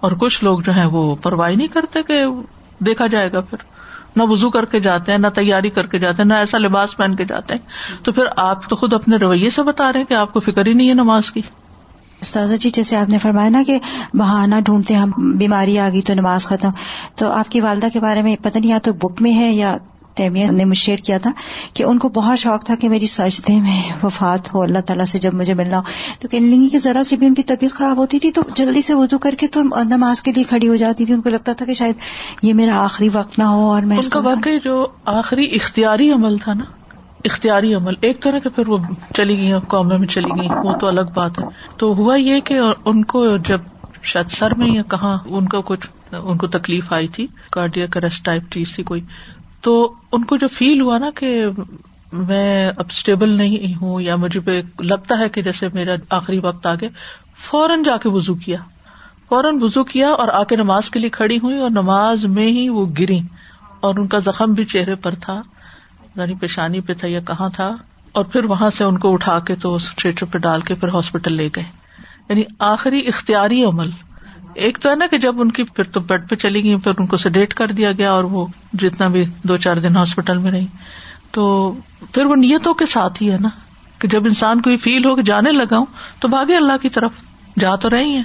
اور کچھ لوگ جو ہے وہ پرواہ نہیں کرتے کہ دیکھا جائے گا پھر۔ نہ وزو کر کے جاتے ہیں، نہ تیاری کر کے جاتے ہیں، نہ ایسا لباس پہن کے جاتے ہیں۔ تو پھر آپ تو خود اپنے رویے سے بتا رہے ہیں کہ آپ کو فکر ہی نہیں ہے نماز کی۔ استاذہ جی جیسے آپ نے فرمایا نا کہ بہانہ ڈھونڈتے ہم بیماری آ گئی تو نماز ختم۔ تو آپ کی والدہ کے بارے میں پتہ نہیں، یا تو بک میں ہے یا تیمیہ نے مجھے شیئر کیا تھا کہ ان کو بہت شوق تھا کہ میری سجدے میں وفات ہو اللہ تعالیٰ سے جب مجھے ملنا ہو۔ تو کہنے لگی کہ ذرا سی بھی ان کی طبیعت خراب ہوتی تھی تو جلدی سے وضو کر کے تو نماز کے لیے کھڑی ہو جاتی تھی۔ ان کو لگتا تھا کہ شاید یہ میرا آخری وقت نہ ہو اور میں اس کا واقعی جو آخری اختیاری عمل تھا نا اختیاری عمل ایک طرح کے پھر وہ چلی گئی قومے میں چلی گئی وہ تو الگ بات ہے۔ تو ہوا یہ کہ ان کو جب شاید سر میں یا کہاں ان کو کچھ ان کو تکلیف آئی تھی کارڈیا کرسٹ ٹائپ چیز تھی کوئی تو ان کو جو فیل ہوا نا کہ میں اب اسٹیبل نہیں ہوں یا مجھے پہ لگتا ہے کہ جیسے میرا آخری وقت آ گیا فوراً جا کے وزو کیا۔ فوراً وزو کیا اور آ کے نماز کے لیے کھڑی ہوئی اور نماز میں ہی وہ گری اور ان کا زخم بھی چہرے پر تھا یعنی پیشانی پہ تھا یا کہاں تھا۔ اور پھر وہاں سے ان کو اٹھا کے تو اسٹریچر پہ ڈال کے پھر ہاسپٹل لے گئے۔ یعنی آخری اختیاری عمل۔ ایک تو ہے نا کہ جب ان کی پھر تو بیڈ پہ چلی گئی پھر ان کو سیڈیٹ کر دیا گیا اور وہ جتنا بھی دو چار دن ہاسپٹل میں رہی۔ تو پھر وہ نیتوں کے ساتھ ہی ہے نا کہ جب انسان کو یہ فیل ہو کہ جانے لگا ہوں تو بھاگے اللہ کی طرف۔ جا تو رہی ہیں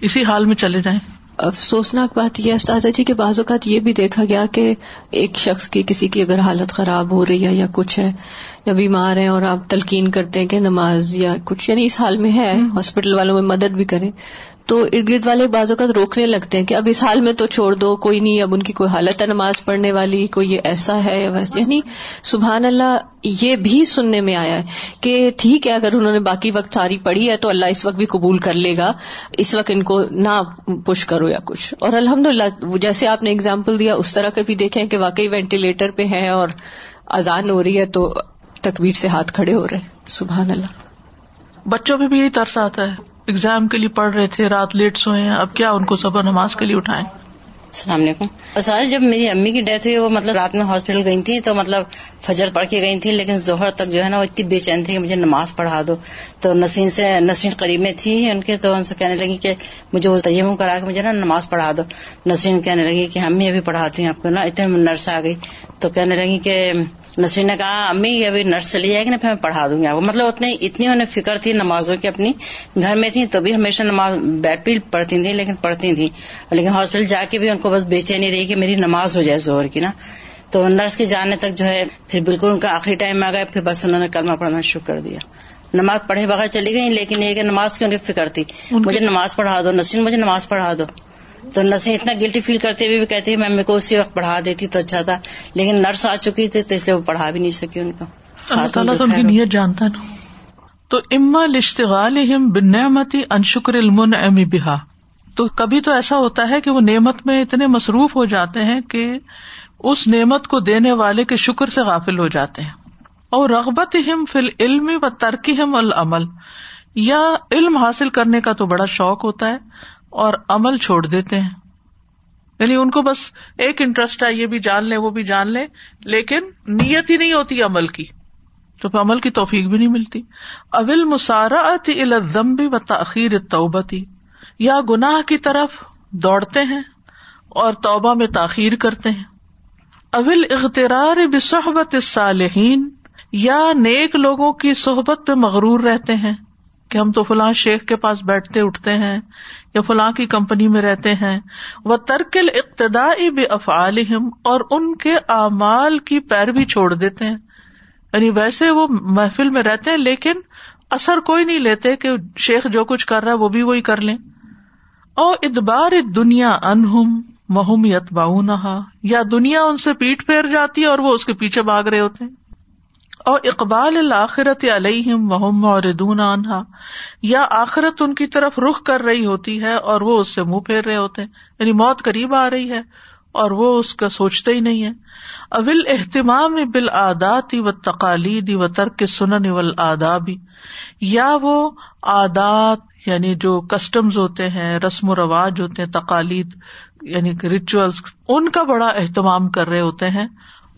اسی حال میں چلے جائیں۔ افسوسناک بات یہ استاذہ جی کے بعض اوقات یہ بھی دیکھا گیا کہ ایک شخص کی کسی کی اگر حالت خراب ہو رہی ہے یا کچھ ہے یا بیمار ہے اور آپ تلقین کرتے ہیں کہ نماز یا کچھ یعنی اس حال میں ہے ہاسپٹل والوں میں مدد بھی کریں۔ تو ارد گرد والے بعض اوقات روکنے لگتے ہیں کہ اب اس حال میں تو چھوڑ دو، کوئی نہیں، اب ان کی کوئی حالت ہے نماز پڑھنے والی، کوئی یہ ایسا ہے یعنی سبحان اللہ، یہ بھی سننے میں آیا ہے کہ ٹھیک ہے، اگر انہوں نے باقی وقت ساری پڑھی ہے تو اللہ اس وقت بھی قبول کر لے گا۔ اس وقت ان کو نہ پش کرو یا کچھ۔ اور الحمد للہ جیسے آپ نے اگزامپل دیا، اس طرح کے بھی دیکھیں کہ واقعی وینٹیلیٹر پہ ہے اور اذان ہو رہی ہے تو تکبیر سے ہاتھ کھڑے ہو رہے سبحان اللہ۔ بچوں پہ بھی یہی ترس آتا ہے۔ ایگزام کے لیے پڑھ رہے تھے، رات لیٹ سوئے ہیں، اب کیا ان کو صبح نماز کے لیے اٹھائے السلام علیکم۔ اور سارے جب میری امی کی ڈیتھ ہوئی، وہ مطلب رات میں ہاسپٹل گئی تھی، تو مطلب فجر پڑھ کے گئی تھی، لیکن زہر تک جو ہے نا، وہ اتنی بے چین تھی کہ مجھے نماز پڑھا دو۔ تو نسین سے، نسرین قریب میں تھی ان کے، تو ان سے کہنے لگی کہ مجھے وہ تیم کرا کے مجھے نا نماز پڑھا دو۔ نسرین کہنے لگی کہ امی ابھی پڑھاتی ہوں آپ کو نا اتنے نرس آ گئی۔ تو کہنے لگی کہ نسرین نے کہا امی ابھی نرس چلی جائے گی نا پھر میں پڑھا دوں گی. آپ کو مطلب اتنی اتنی انہیں فکر تھی نمازوں کی اپنی گھر میں تھی تو بھی ہمیشہ نماز بیٹھ بھی پڑھتی تھی لیکن پڑھتی تھی لیکن ہاسپٹل جا کے بھی ان کو بس بیچے نہیں رہی کہ میری نماز ہو جائے زور کی نا۔ تو نرس کے جانے تک جو ہے پھر بالکل ان کا آخری ٹائم آ گیا پھر بس انہوں نے کلمہ پڑھنا شروع کر دیا۔ نماز پڑھے بغیر چلی گئی لیکن یہ کہ نماز کی ان کی فکر تھی۔ مجھے نماز پڑھا دو نسرین مجھے نماز پڑھا دو۔ تو نرسیں اتنا گلٹی فیل کرتے ہوئے بھی کہتی میں میرے کو اسی وقت پڑھا دیتی تو اچھا تھا۔ لیکن نرس آ چکی تھی تو اس لیے وہ پڑھا بھی نہیں سکی ان کو۔ اللہ تعالیٰ تو ان کی نیت جانتا نا۔ تو اما لشتغال بن نعمتی انشکر المن امی بہا تو کبھی تو ایسا ہوتا ہے کہ وہ نعمت میں اتنے مصروف ہو جاتے ہیں کہ اس نعمت کو دینے والے کے شکر سے غافل ہو جاتے ہیں۔ اور رغبت ہم فل علم و ترکی ہم العمل۔ یا علم حاصل کرنے کا تو بڑا شوق ہوتا ہے۔ اور عمل چھوڑ دیتے ہیں۔ یعنی ان کو بس ایک انٹرسٹ ہے، یہ بھی جان لے وہ بھی جان لے لیکن نیت ہی نہیں ہوتی عمل کی۔ تو پھر عمل کی توفیق بھی نہیں ملتی۔ اول مسارت الزمبی و تاخیر توبتی یا گناہ کی طرف دوڑتے ہیں اور توبہ میں تاخیر کرتے ہیں۔ اول اخترار بصحبت صالحین یا نیک لوگوں کی صحبت پہ مغرور رہتے ہیں کہ ہم تو فلاں شیخ کے پاس بیٹھتے، اٹھتے ہیں۔ یا فلاں کی کمپنی میں رہتے ہیں وہ ترکل اقتدائی بے افعالہم اور ان کے اعمال کی پیروی چھوڑ دیتے ہیں۔ یعنی ویسے وہ محفل میں رہتے ہیں، لیکن اثر کوئی نہیں لیتے کہ شیخ جو کچھ کر رہا ہے، وہ بھی وہی کر لیں۔ او ادبار دنیا انہم محم یتباؤ یا دنیا ان سے پیٹ پھیر جاتی ہے اور وہ اس کے پیچھے بھاگ رہے ہوتے ہیں۔ اور اقبال الآخرت علیہم وہم اور عنہا۔ یا آخرت ان کی طرف رخ کر رہی ہوتی ہے اور وہ اس سے منہ پھیر رہے ہوتے ہیں۔ یعنی موت قریب آ رہی ہے اور وہ اس کا سوچتے ہی نہیں ہے۔ اول اہتمام بال آداتی و تقالیدی و ترک سنن اول آدابی یا وہ آدات یعنی جو کسٹمز ہوتے ہیں، رسم و رواج ہوتے ہیں، تقالید یعنی ریچولس ان کا بڑا اہتمام کر رہے ہوتے ہیں۔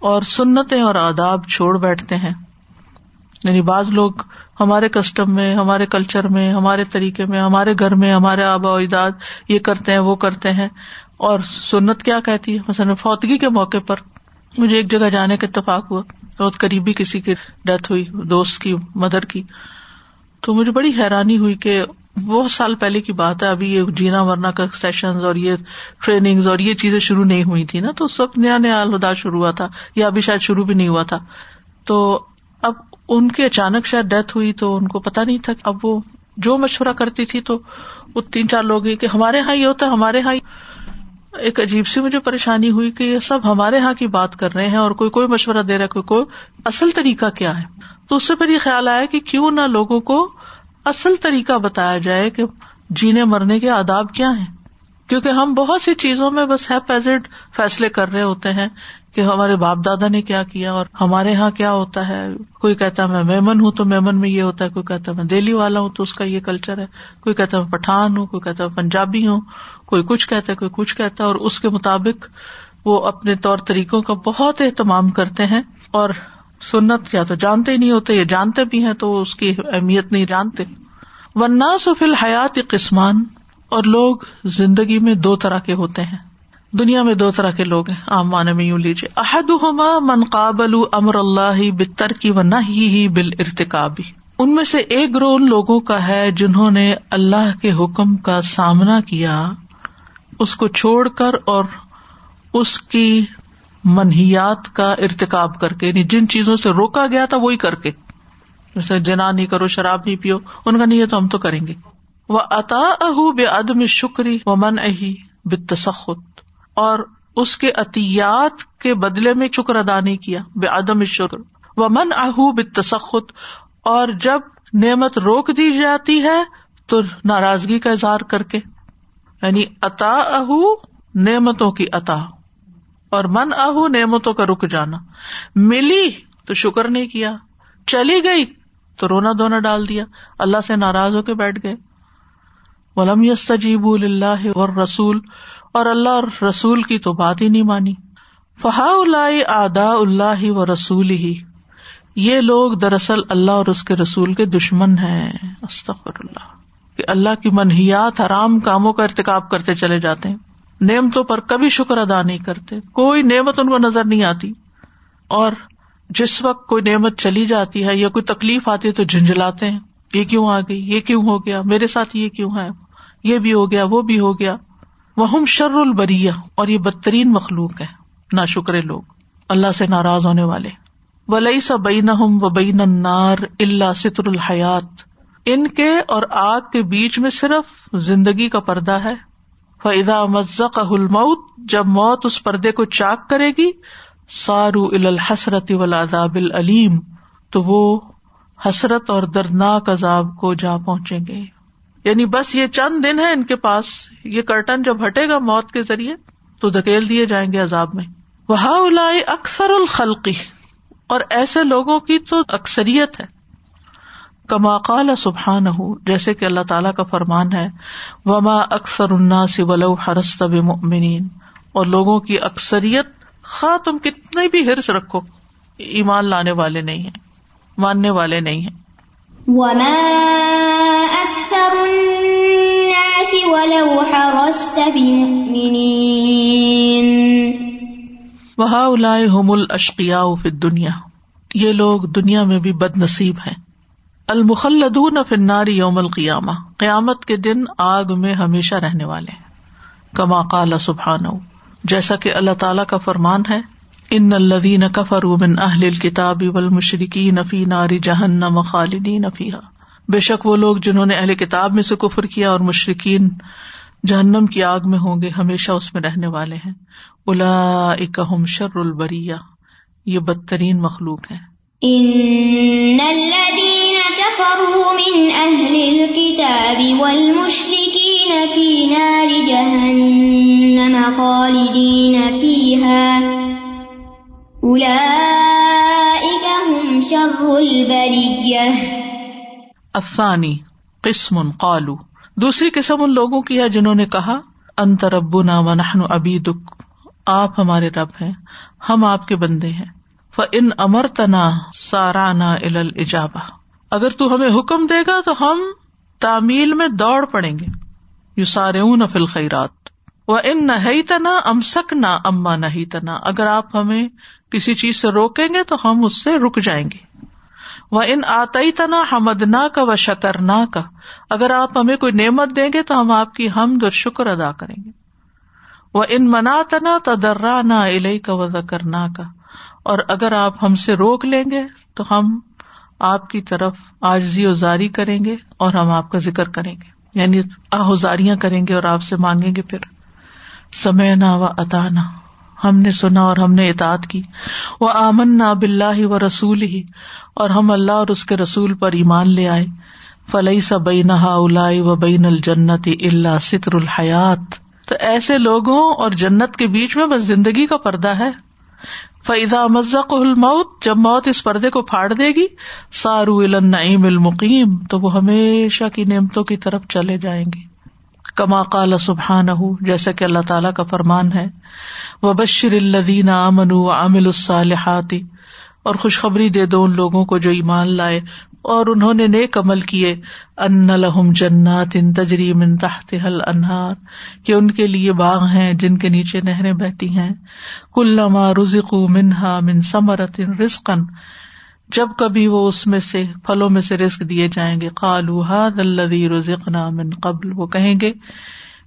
اور سنتیں اور آداب چھوڑ بیٹھتے ہیں۔ یعنی بعض لوگ ہمارے کسٹم میں، ہمارے کلچر میں، ہمارے طریقے میں، ہمارے گھر میں، ہمارے آبا و اجداد یہ کرتے ہیں، وہ کرتے ہیں۔ اور سنت کیا کہتی ہے؟ مثلاً فوتگی کے موقع پر مجھے ایک جگہ جانے کا اتفاق ہوا۔ بہت قریبی کسی کی ڈیتھ ہوئی، دوست کی، مدر کی۔ تو مجھے بڑی حیرانی ہوئی کہ بہت سال پہلے کی بات ہے، ابھی یہ جینا مرنا کا سیشن اور یہ ٹریننگ اور یہ چیزیں شروع نہیں ہوئی تھی نا، تو اس وقت نیا نیا الدا شروع ہوا تھا، یا ابھی شاید شروع بھی نہیں ہوا تھا۔ تو اب ان کے اچانک شاید ڈیتھ ہوئی تو ان کو پتا نہیں تھا اب وہ جو مشورہ کرتی تھی تو وہ تین چار لوگ کہ ہمارے یہاں یہ ہوتا ہے ہمارے یہاں ایک عجیب سی مجھے پریشانی ہوئی کہ یہ سب ہمارے یہاں کی بات کر رہے ہیں اور کوئی کوئی مشورہ دے رہا ہے، کوئی کوئی اصل طریقہ کیا ہے۔ تو اس سے پھر یہ خیال آیا کہ کیوں نہ لوگوں کو اصل طریقہ بتایا جائے کہ جینے مرنے کے آداب کیا ہیں؟ کیونکہ ہم بہت سی چیزوں میں بس ہیپیزٹ فیصلے کر رہے ہوتے ہیں کہ ہمارے باپ دادا نے کیا کیا اور ہمارے یہاں کیا ہوتا ہے۔ کوئی کہتا ہے میں میمن ہوں تو میمن میں یہ ہوتا ہے، کوئی کہتا ہے میں دہلی والا ہوں تو اس کا یہ کلچر ہے۔ کوئی کہتا ہے میں پٹھان ہوں، کوئی کہتا ہے پنجابی ہوں، کوئی کچھ کہتا ہے، کوئی کچھ کہتا ہے اور اس کے مطابق وہ اپنے طور طریقوں کا بہت اہتمام کرتے ہیں۔ اور سنت یا تو جانتے نہیں ہوتے یا جانتے بھی ہیں تو اس کی اہمیت نہیں جانتے۔ ورنہ سفل حیات قسمان، اور لوگ زندگی میں دو طرح کے ہوتے ہیں۔ دنیا میں دو طرح کے لوگ ہیں، عام معنی میں یوں لیجیے احد من قابل امر اللہ بتر کی و نہ ہی بال ارتقابی ان میں سے ایک گروہ ان لوگوں کا ہے جنہوں نے اللہ کے حکم کا سامنا کیا، اس کو چھوڑ کر اور اس کی منہیات کا ارتقاب کر کے یعنی جن چیزوں سے روکا گیا تھا وہی کر کے۔ جیسے جنا نہیں کرو، شراب نہیں پیو، ان کا نہیں ہے تو ہم تو کریں گے۔ وہ اتا اہ بے ادم شکری و من اہی بتسخت اور اس کے عطیات کے بدلے میں شکر ادا نہیں کیا بے ادم شکر و من اہ بتسخت اور جب نعمت روک دی جاتی ہے، تو ناراضگی کا اظہار کر کے۔ یعنی اتا اہ نعمتوں کی عطا اور من آہ نعمتوں کا رک جانا۔ ملی تو شکر نہیں کیا، چلی گئی تو رونا دھونا ڈال دیا۔ اللہ سے ناراض ہو کے بیٹھ گئے۔ ولم یستجیب اللہ اور رسول اور اللہ اور رسول کی تو بات ہی نہیں مانی۔ فہا اللہ آدا اللہ و رسول ہی یہ لوگ دراصل اللہ اور اس کے رسول کے دشمن ہیں۔ استغفر اللہ، کہ اللہ کی منہیات حرام کاموں کا ارتقاب کرتے چلے جاتے ہیں۔ نعمتوں پر کبھی شکر ادا نہیں کرتے۔ کوئی نعمت ان کو نظر نہیں آتی۔ اور جس وقت کوئی نعمت چلی جاتی ہے یا کوئی تکلیف آتی ہے تو جھنجھلاتے ہیں۔ یہ کیوں آ گئی؟ یہ کیوں ہو گیا؟ میرے ساتھ یہ کیوں ہے؟ یہ بھی ہو گیا، وہ بھی ہو گیا۔ وہ شر البریا اور یہ بدترین مخلوق ہے نہ شکرے لوگ۔ اللہ سے ناراض ہونے والے۔ ولی سا بین و بین نار اللہ ستر الحیات ان کے اور آگ کے بیچ میں صرف زندگی کا پردہ ہے۔ فضا مزق الموت، جب موت اس پردے کو چاک کرے گی سارو الحسرت ولاداب العلیم تو وہ حسرت اور دردناک عذاب کو جا پہنچیں گے۔ یعنی بس یہ چند دن ہے ان کے پاس، یہ کرٹن جب ہٹے گا موت کے ذریعے، تو دھکیل دیے جائیں گے عذاب میں۔ وہ اکثر الخلقی اور ایسے لوگوں کی تو اکثریت ہے۔ کما قال سبحان ہو جیسے کہ اللہ تعالیٰ کا فرمان ہے وما اکثر ولو حرست بمؤمنین اور لوگوں کی اکثریت خا تم کتنے بھی ہرس رکھو ایمان لانے والے نہیں ہیں ماننے والے نہیں ہیں۔ وما اکثر الناس ولو حرست بمؤمنین وہا هم الاشقیاء فی الدنیا یہ لوگ دنیا میں بھی بد نصیب ہیں۔ المخلدون فناری یوم القیامہ۔ قیامت کے دن آگ میں ہمیشہ رہنے والے ہیں۔ کما قال سبحان جیسا کہ اللہ تعالیٰ کا فرمان ہے، ان الدین کفر من اہل کتابی ول مشرقی نفی ناری خالدین نفیحا بے شک وہ لوگ جنہوں نے اہل کتاب میں سے کفر کیا اور مشرقین جہنم کی آگ میں ہوں گے، ہمیشہ اس میں رہنے والے ہیں۔ الا اکم شر البریہ۔ یہ بدترین مخلوق ہے ان الذين كفروا من أهل الكتاب والمشركين في نار جهنم خالدين فيها أولئك هم شر البرية الثاني، قسم قالوا، دوسری قسم ان لوگوں کی ہے جنہوں نے کہا انت ربنا ونحن عبیدک آپ ہمارے رب ہیں، ہم آپ کے بندے ہیں۔ فَإِنْ أَمَرْتَنَا سَارَانَا إِلَى الْإِجَابَةِ۔ اگر تو ہمیں حکم دے گا تو ہم تعمیل میں دوڑ پڑیں گے۔ یو سارے فل خیرات وہ ان نہ تنا امسک نہ اما نہیں تنا اگر آپ ہمیں کسی چیز سے روکیں گے تو ہم اس سے رک جائیں گے۔ وہ ان آتی تنا حمدنا کا و شکرنا کا اگر آپ ہمیں کوئی نعمت دیں گے تو ہم آپ کی حمد اور شکر ادا کریں گے۔ وہ ان منا تنا تدرا نہ الہ کا و ذکرنا کا اور اگر آپ ہم سے روک لیں گے تو ہم آپ کی طرف آجزی ازاری کریں گے اور ہم آپ کا ذکر کریں گے۔ یعنی آہوزاریاں کریں گے اور آپ سے مانگیں گے پھر۔ سمے نہ و اتانا ہم نے سنا اور ہم نے اطاط کی۔ وہ آمن نہ بلّہ و رسول ہی اور ہم اللہ اور اس کے رسول پر ایمان لے آئے۔ فلئی سا بین و بین الجنت اللہ ستر الحیات۔ تو ایسے لوگوں اور جنت کے بیچ میں بس زندگی کا پردہ ہے۔ فیضا مزق الموت، جب موت اس پردے کو پھاڑ دے گی سارو النعیم المقیم تو وہ ہمیشہ کی نعمتوں کی طرف چلے جائیں گے کما کال سبحان جیسا کہ اللہ تعالیٰ کا فرمان ہے وہ بشر الدین امن عامل الصالحاتی اور خوشخبری دے دو ان لوگوں کو جو ایمان لائے۔ اور انہوں نے نیک عمل کیے۔ ان لہم جنات ان تجری من تحت حل انہار کہ ان کے لیے باغ ہیں جن کے نیچے نہریں بہتی ہیں۔ کلما رزق منہا من سمرت رزقن جب کبھی وہ اس میں سے پھلوں میں سے رزق دیے جائیں گے۔ قالو ہاد الذی رزقنا من قبل۔ وہ کہیں گے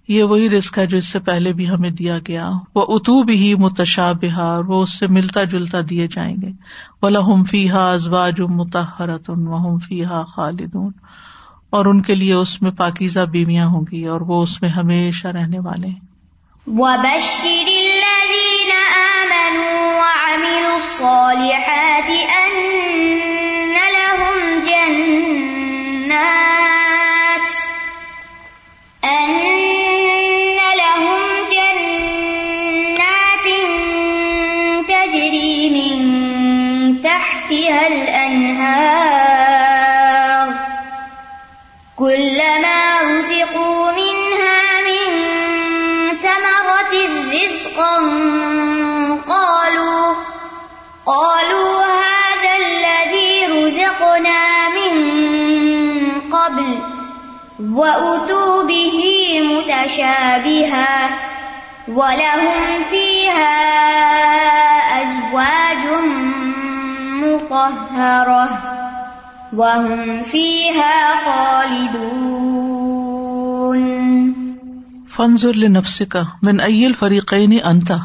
یہ وہی رسک ہے جو اس سے پہلے بھی ہمیں دیا گیا۔ وہ اتو بھی ہی متشا بہار وہ اس سے ملتا جلتا دیے جائیں گے۔ وہ لہم فی ہا ازواج متحرت ان وہ فی ہا خالدون۔ اور ان کے لیے اس میں پاکیزہ بیویاں ہوں گی اور وہ اس میں ہمیشہ رہنے والے ہیں۔ فريقا قالوا قالوا هذا الذي رزقنا من قبل وأتوا به متشابها ولهم فيها أزواج مطهرة وهم فيها خالدون. فنزر نفس کا من ایل فریقین انتا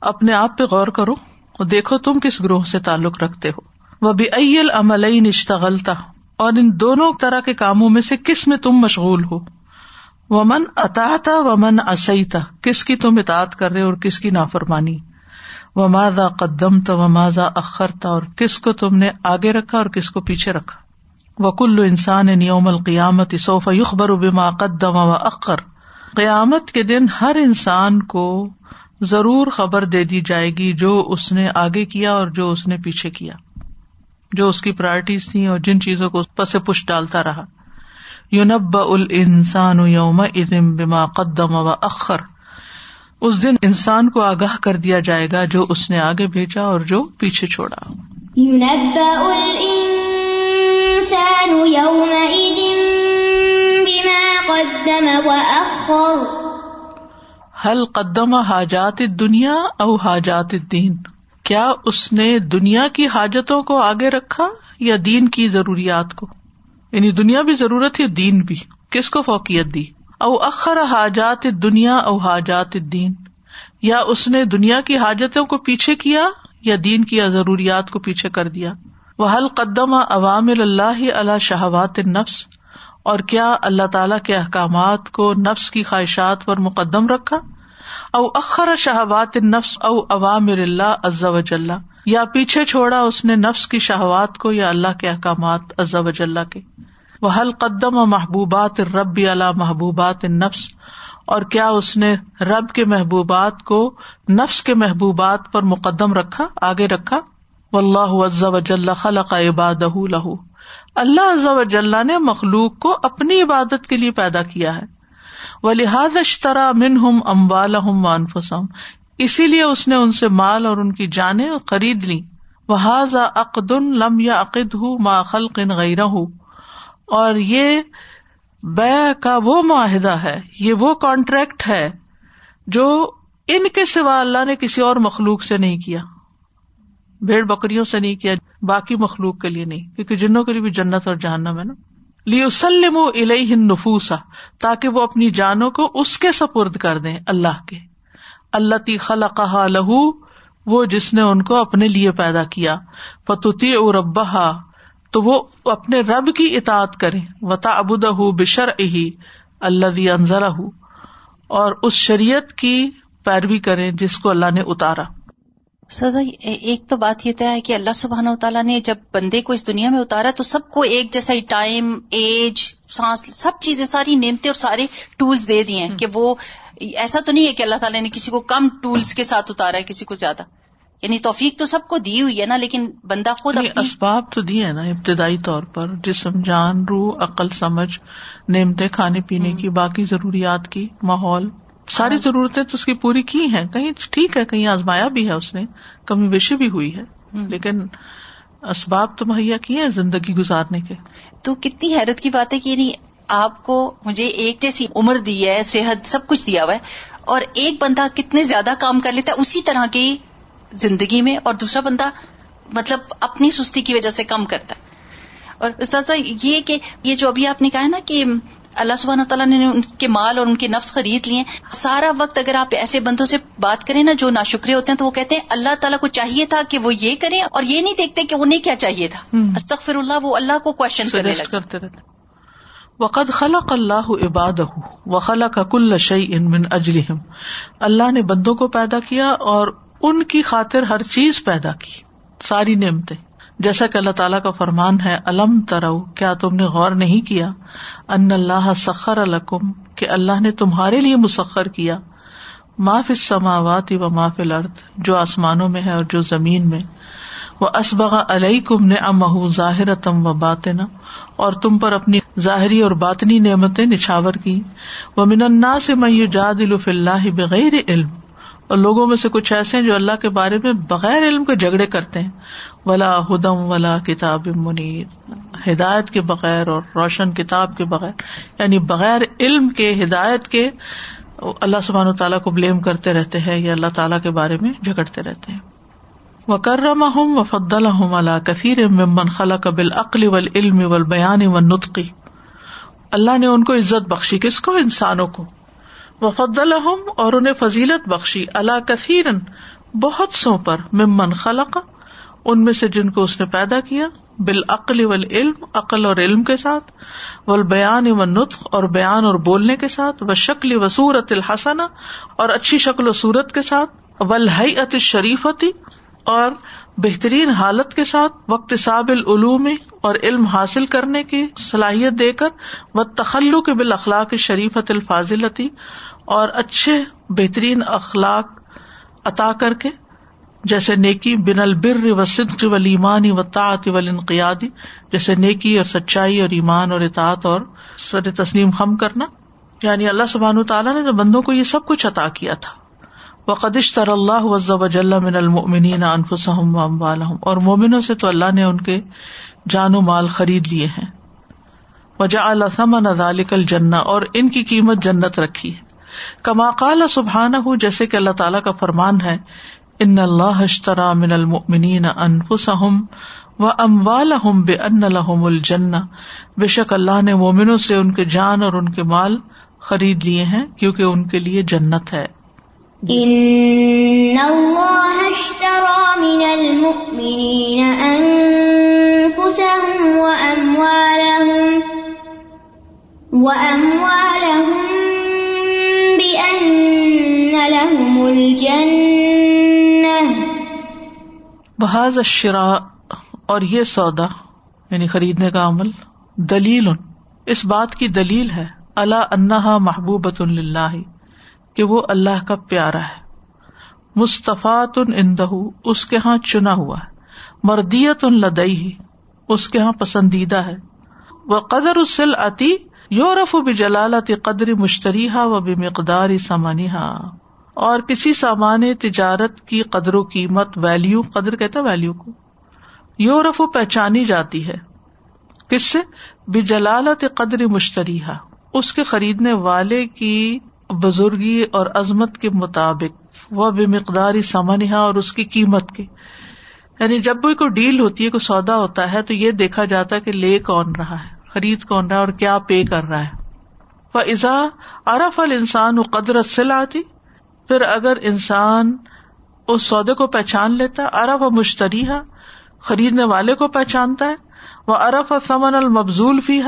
اپنے آپ پہ غور کرو اور دیکھو تم کس گروہ سے تعلق رکھتے ہو۔ وہ بھی ایل عمل اشتغلتا۔ اور ان دونوں طرح کے کاموں میں سے کس میں تم مشغول ہو؟ وہ من اتا و من اسیتا کس کی تم اطاط کر رہے اور کس کی نافرمانی؟ وہ ماضا قدم تو و ماضا اخرتا اور کس کو تم نے آگے رکھا اور کس کو پیچھے رکھا؟ وہ کلو انسان نیوم القیامت صوف یخبر بما قدم و اخر۔ قیامت کے دن ہر انسان کو ضرور خبر دے دی جائے گی جو اس نے آگے کیا اور جو اس نے پیچھے کیا۔ جو اس کی پرائرٹیز تھی اور جن چیزوں کو پس پش ڈالتا رہا۔ یونب ال انسان یوم ادم بما قدم و اخر اس دن انسان کو آگاہ کر دیا جائے گا جو اس نے آگے بھیجا اور جو پیچھے چھوڑا۔ حل قدم حاجات دنیا او حاجات دین کیا اس نے دنیا کی حاجتوں کو آگے رکھا یا دین کی ضروریات کو؟ یعنی دنیا بھی ضرورت ہے، دین بھی. کس کو فوقیت دی؟ او اخر حاجات دنیا او حاجات دین یا اس نے دنیا کی حاجتوں کو پیچھے کیا یا دین کی ضروریات کو پیچھے کر دیا؟ وہ حل قدم عوام اللہ اللہ شہوات نفس اور کیا اللہ تعالی کے احکامات کو نفس کی خواہشات پر مقدم رکھا؟ او اخر شہبات نفس او عوام اللہ عز وجل یا پیچھے چھوڑا اس نے نفس کی شہوات کو یا اللہ کے احکامات عز وجل کے؟ وہ حل قدم و محبوبات رب اللہ محبوبات نفس اور کیا اس نے رب کے محبوبات کو نفس کے محبوبات پر مقدم رکھا، آگے رکھا؟ و اللہ عز وجل خلق عباد لہو اللہ عز وجل نے مخلوق کو اپنی عبادت کے لیے پیدا کیا ہے۔ وہ لحاظ اشترا من ہم اموال ہم وانفسم اسی لیے اس نے ان سے مال اور ان کی جانیں خرید لی وہ عقد لم یا عقد ہوں ما خلق غیر ہوں اور یہ بے کا وہ معاہدہ ہے، یہ وہ کانٹریکٹ ہے جو ان کے سوا اللہ نے کسی اور مخلوق سے نہیں کیا۔ بھیڑ بکریوں سے نہیں کیا، باقی مخلوق کے لیے نہیں، کیونکہ جنوں کے لیے بھی جنت اور جہنم ہے نا۔ لیسلم الیہ النفوس تاکہ وہ اپنی جانوں کو اس کے سپرد کر دیں، اللہ کے۔ اللہ تی خلقہا لہو، وہ جس نے ان کو اپنے لیے پیدا کیا۔ فتوتی او ربا تو وہ اپنے رب کی اطاعت کرے وتا ابود بشر ہی اللہ انضرا اور اس شریعت کی پیروی کرے جس کو اللہ نے اتارا۔ سزا ایک تو بات یہ طے ہے کہ اللہ سبحانہ و تعالیٰ نے جب بندے کو اس دنیا میں اتارا تو سب کو ایک جیسا ہی ٹائم ایج سانس سب چیزیں ساری نعمتیں اور سارے ٹولس دے دیے ہیں کہ وہ ایسا تو نہیں ہے کہ اللہ تعالیٰ نے کسی کو کم ٹولس کے ساتھ اتارا ہے کسی کو زیادہ۔ یعنی توفیق تو سب کو دی ہوئی ہے نا لیکن بندہ خود اسباب تو دیے نا ابتدائی طور پر۔ جسم جان روح عقل سمجھ نعمتیں کھانے پینے کی باقی ضروریات کی ماحول۔ ساری ہاں۔ ضرورتیں تو اس کی پوری کی ہیں۔ کہیں ٹھیک ہے کہیں آزمایا بھی ہے اس نے۔ کمی بیشی بھی ہوئی ہے۔ لیکن اسباب تو مہیا کیے ہیں زندگی گزارنے کے۔ تو کتنی حیرت کی بات ہے کہ یعنی آپ کو مجھے ایک جیسی عمر دی ہے صحت سب کچھ دیا ہوا ہے اور ایک بندہ کتنے زیادہ کام کر لیتا ہے اسی طرح کی زندگی میں اور دوسرا بندہ مطلب اپنی سستی کی وجہ سے کم کرتا ہے۔ اور استاذ یہ کہ یہ جو ابھی آپ نے کہا نا کہ اللہ سبحانہ تعالیٰ نے ان کے مال اور ان کے نفس خرید لیے۔ سارا وقت اگر آپ ایسے بندوں سے بات کریں نا جو نا ہوتے ہیں تو وہ کہتے ہیں اللہ تعالیٰ کو چاہیے تھا کہ وہ یہ کریں اور یہ نہیں دیکھتے کہ انہیں کیا چاہیے تھا۔ استغفر اللہ وہ اللہ کو کوشچن کرنے رہتے۔ وقد خلق اللہ عباد و خلق کل شعی ان من اجلحم اللہ نے بندوں کو پیدا کیا اور ان کی خاطر ہر چیز پیدا کی۔ ساری نعمتیں۔ جیسا کہ اللہ تعالیٰ کا فرمان ہے، الم ترو، کیا تم نے غور نہیں کیا؟ ان اللہ سخر الکم کہ اللہ نے تمہارے لیے مسخر کیا۔ معاف سماوات و معاف الرد جو آسمانوں میں ہے اور جو زمین میں۔ وہ اسبغ علیہ کم نے امہ ظاہر تم و باطنا، اور تم پر اپنی ظاہری اور باطنی نعمتیں نچھاور کی۔ وہ من النا سے میو جاد الف اللہ بغیر علم۔ اور لوگوں میں سے کچھ ایسے ہیں جو اللہ کے بارے میں بغیر علم کے جھگڑے کرتے ہیں۔ ولا ہدم ولا کتاب منیر ہدایت کے بغیر اور روشن کتاب کے بغیر یعنی بغیر علم کے، ہدایت کے، اللہ سبحان و تعالیٰ کو بلیم کرتے رہتے ہیں یا اللہ تعالیٰ کے بارے میں جھگڑتے رہتے ہیں۔ وہ کرم ہوں و فدل اللہ کثیر ممن خلا قبل عقل و علم و بیان و نطقی اللہ نے ان کو عزت بخشی۔ کس کو؟ انسانوں کو۔ وفد الحم اور انہیں فضیلت بخشی اللہ کثیر بہت سو پر، ممن خلق، ان میں سے جن کو اس نے پیدا کیا، بالعقل و علم عقل اور علم کے ساتھ و بیان اور بیان اور بولنے کے ساتھ و شکل و صورت الحسن اور اچھی شکل و صورت کے ساتھ ولحت شریفتی اور بہترین حالت کے ساتھ وقت صاب العلوم اور علم حاصل کرنے کی صلاحیت دے کر و تخلو کے بالاخلاق شریفت الفاظلتی اور اچھے بہترین اخلاق عطا کر کے، جیسے نیکی بن البر و صدق و و تعت و انقیادی جیسے نیکی اور سچائی اور ایمان اور اطاط اور سر تسلیم خم کرنا۔ یعنی اللہ سبحان تعالیٰ نے بندوں کو یہ سب کچھ عطا کیا تھا۔ وہ قدش تر اللہ وز وجل من المنین انفسم و اور مومنوں سے تو اللہ نے ان کے جان و مال خرید لیے ہیں۔ وجہ اللہ ثمن ذالک الجنہ اور ان کی قیمت جنت رکھی ہے۔ کما کال سبحان ہوں جیسے کہ اللہ تعالیٰ کا فرمان ہے، ان اللہ اشترا من المؤمنین انفسهم و اموالهم بان لهم الجنہ۔ بے شک اللہ نے مومنوں سے ان کے جان اور ان کے مال خرید لیے ہیں، کیونکہ ان کے لیے جنت ہے۔ ان اللہ اشترا من المؤمنین انفسهم و اموالهم و اموالهم بحاظ اشرا اور یہ سودا یعنی خریدنے کا عمل، دلیل، اس بات کی دلیل ہے اللہ انہا محبوبۃ اللہ کہ وہ اللہ کا پیارا ہے۔ مصطفیٰ اندہ اس کے یہاں چنا ہوا ہے۔ مردیت ان لدئی اس کے یہاں پسندیدہ ہے۔ وہ قدر اسل اتی یورف و جلالت قدر مشتریہ و بے مقدار سمانیہ اور کسی سامان تجارت کی قدر و قیمت ویلو قدر کہتا ویلو کو یورف و پہچانی جاتی ہے۔ کس سے؟ بجلالت قدر مشتریہ اس کے خریدنے والے کی بزرگی اور عظمت کے مطابق، وہ بے مقداری سمانیہ اور اس کی قیمت کے۔ یعنی جب بھی کوئی ڈیل ہوتی ہے، کوئی سودا ہوتا ہے، تو یہ دیکھا جاتا ہے کہ لے کون رہا ہے، خرید کون رہا ہے اور کیا پے کر رہا ہے۔ فضا ارف ال انسان و قدرت سے لاتی پھر اگر انسان اس سودے کو پہچان لیتا ارف و مشتری خریدنے والے کو پہچانتا ہے، وہ ارف و سمن المبزول فی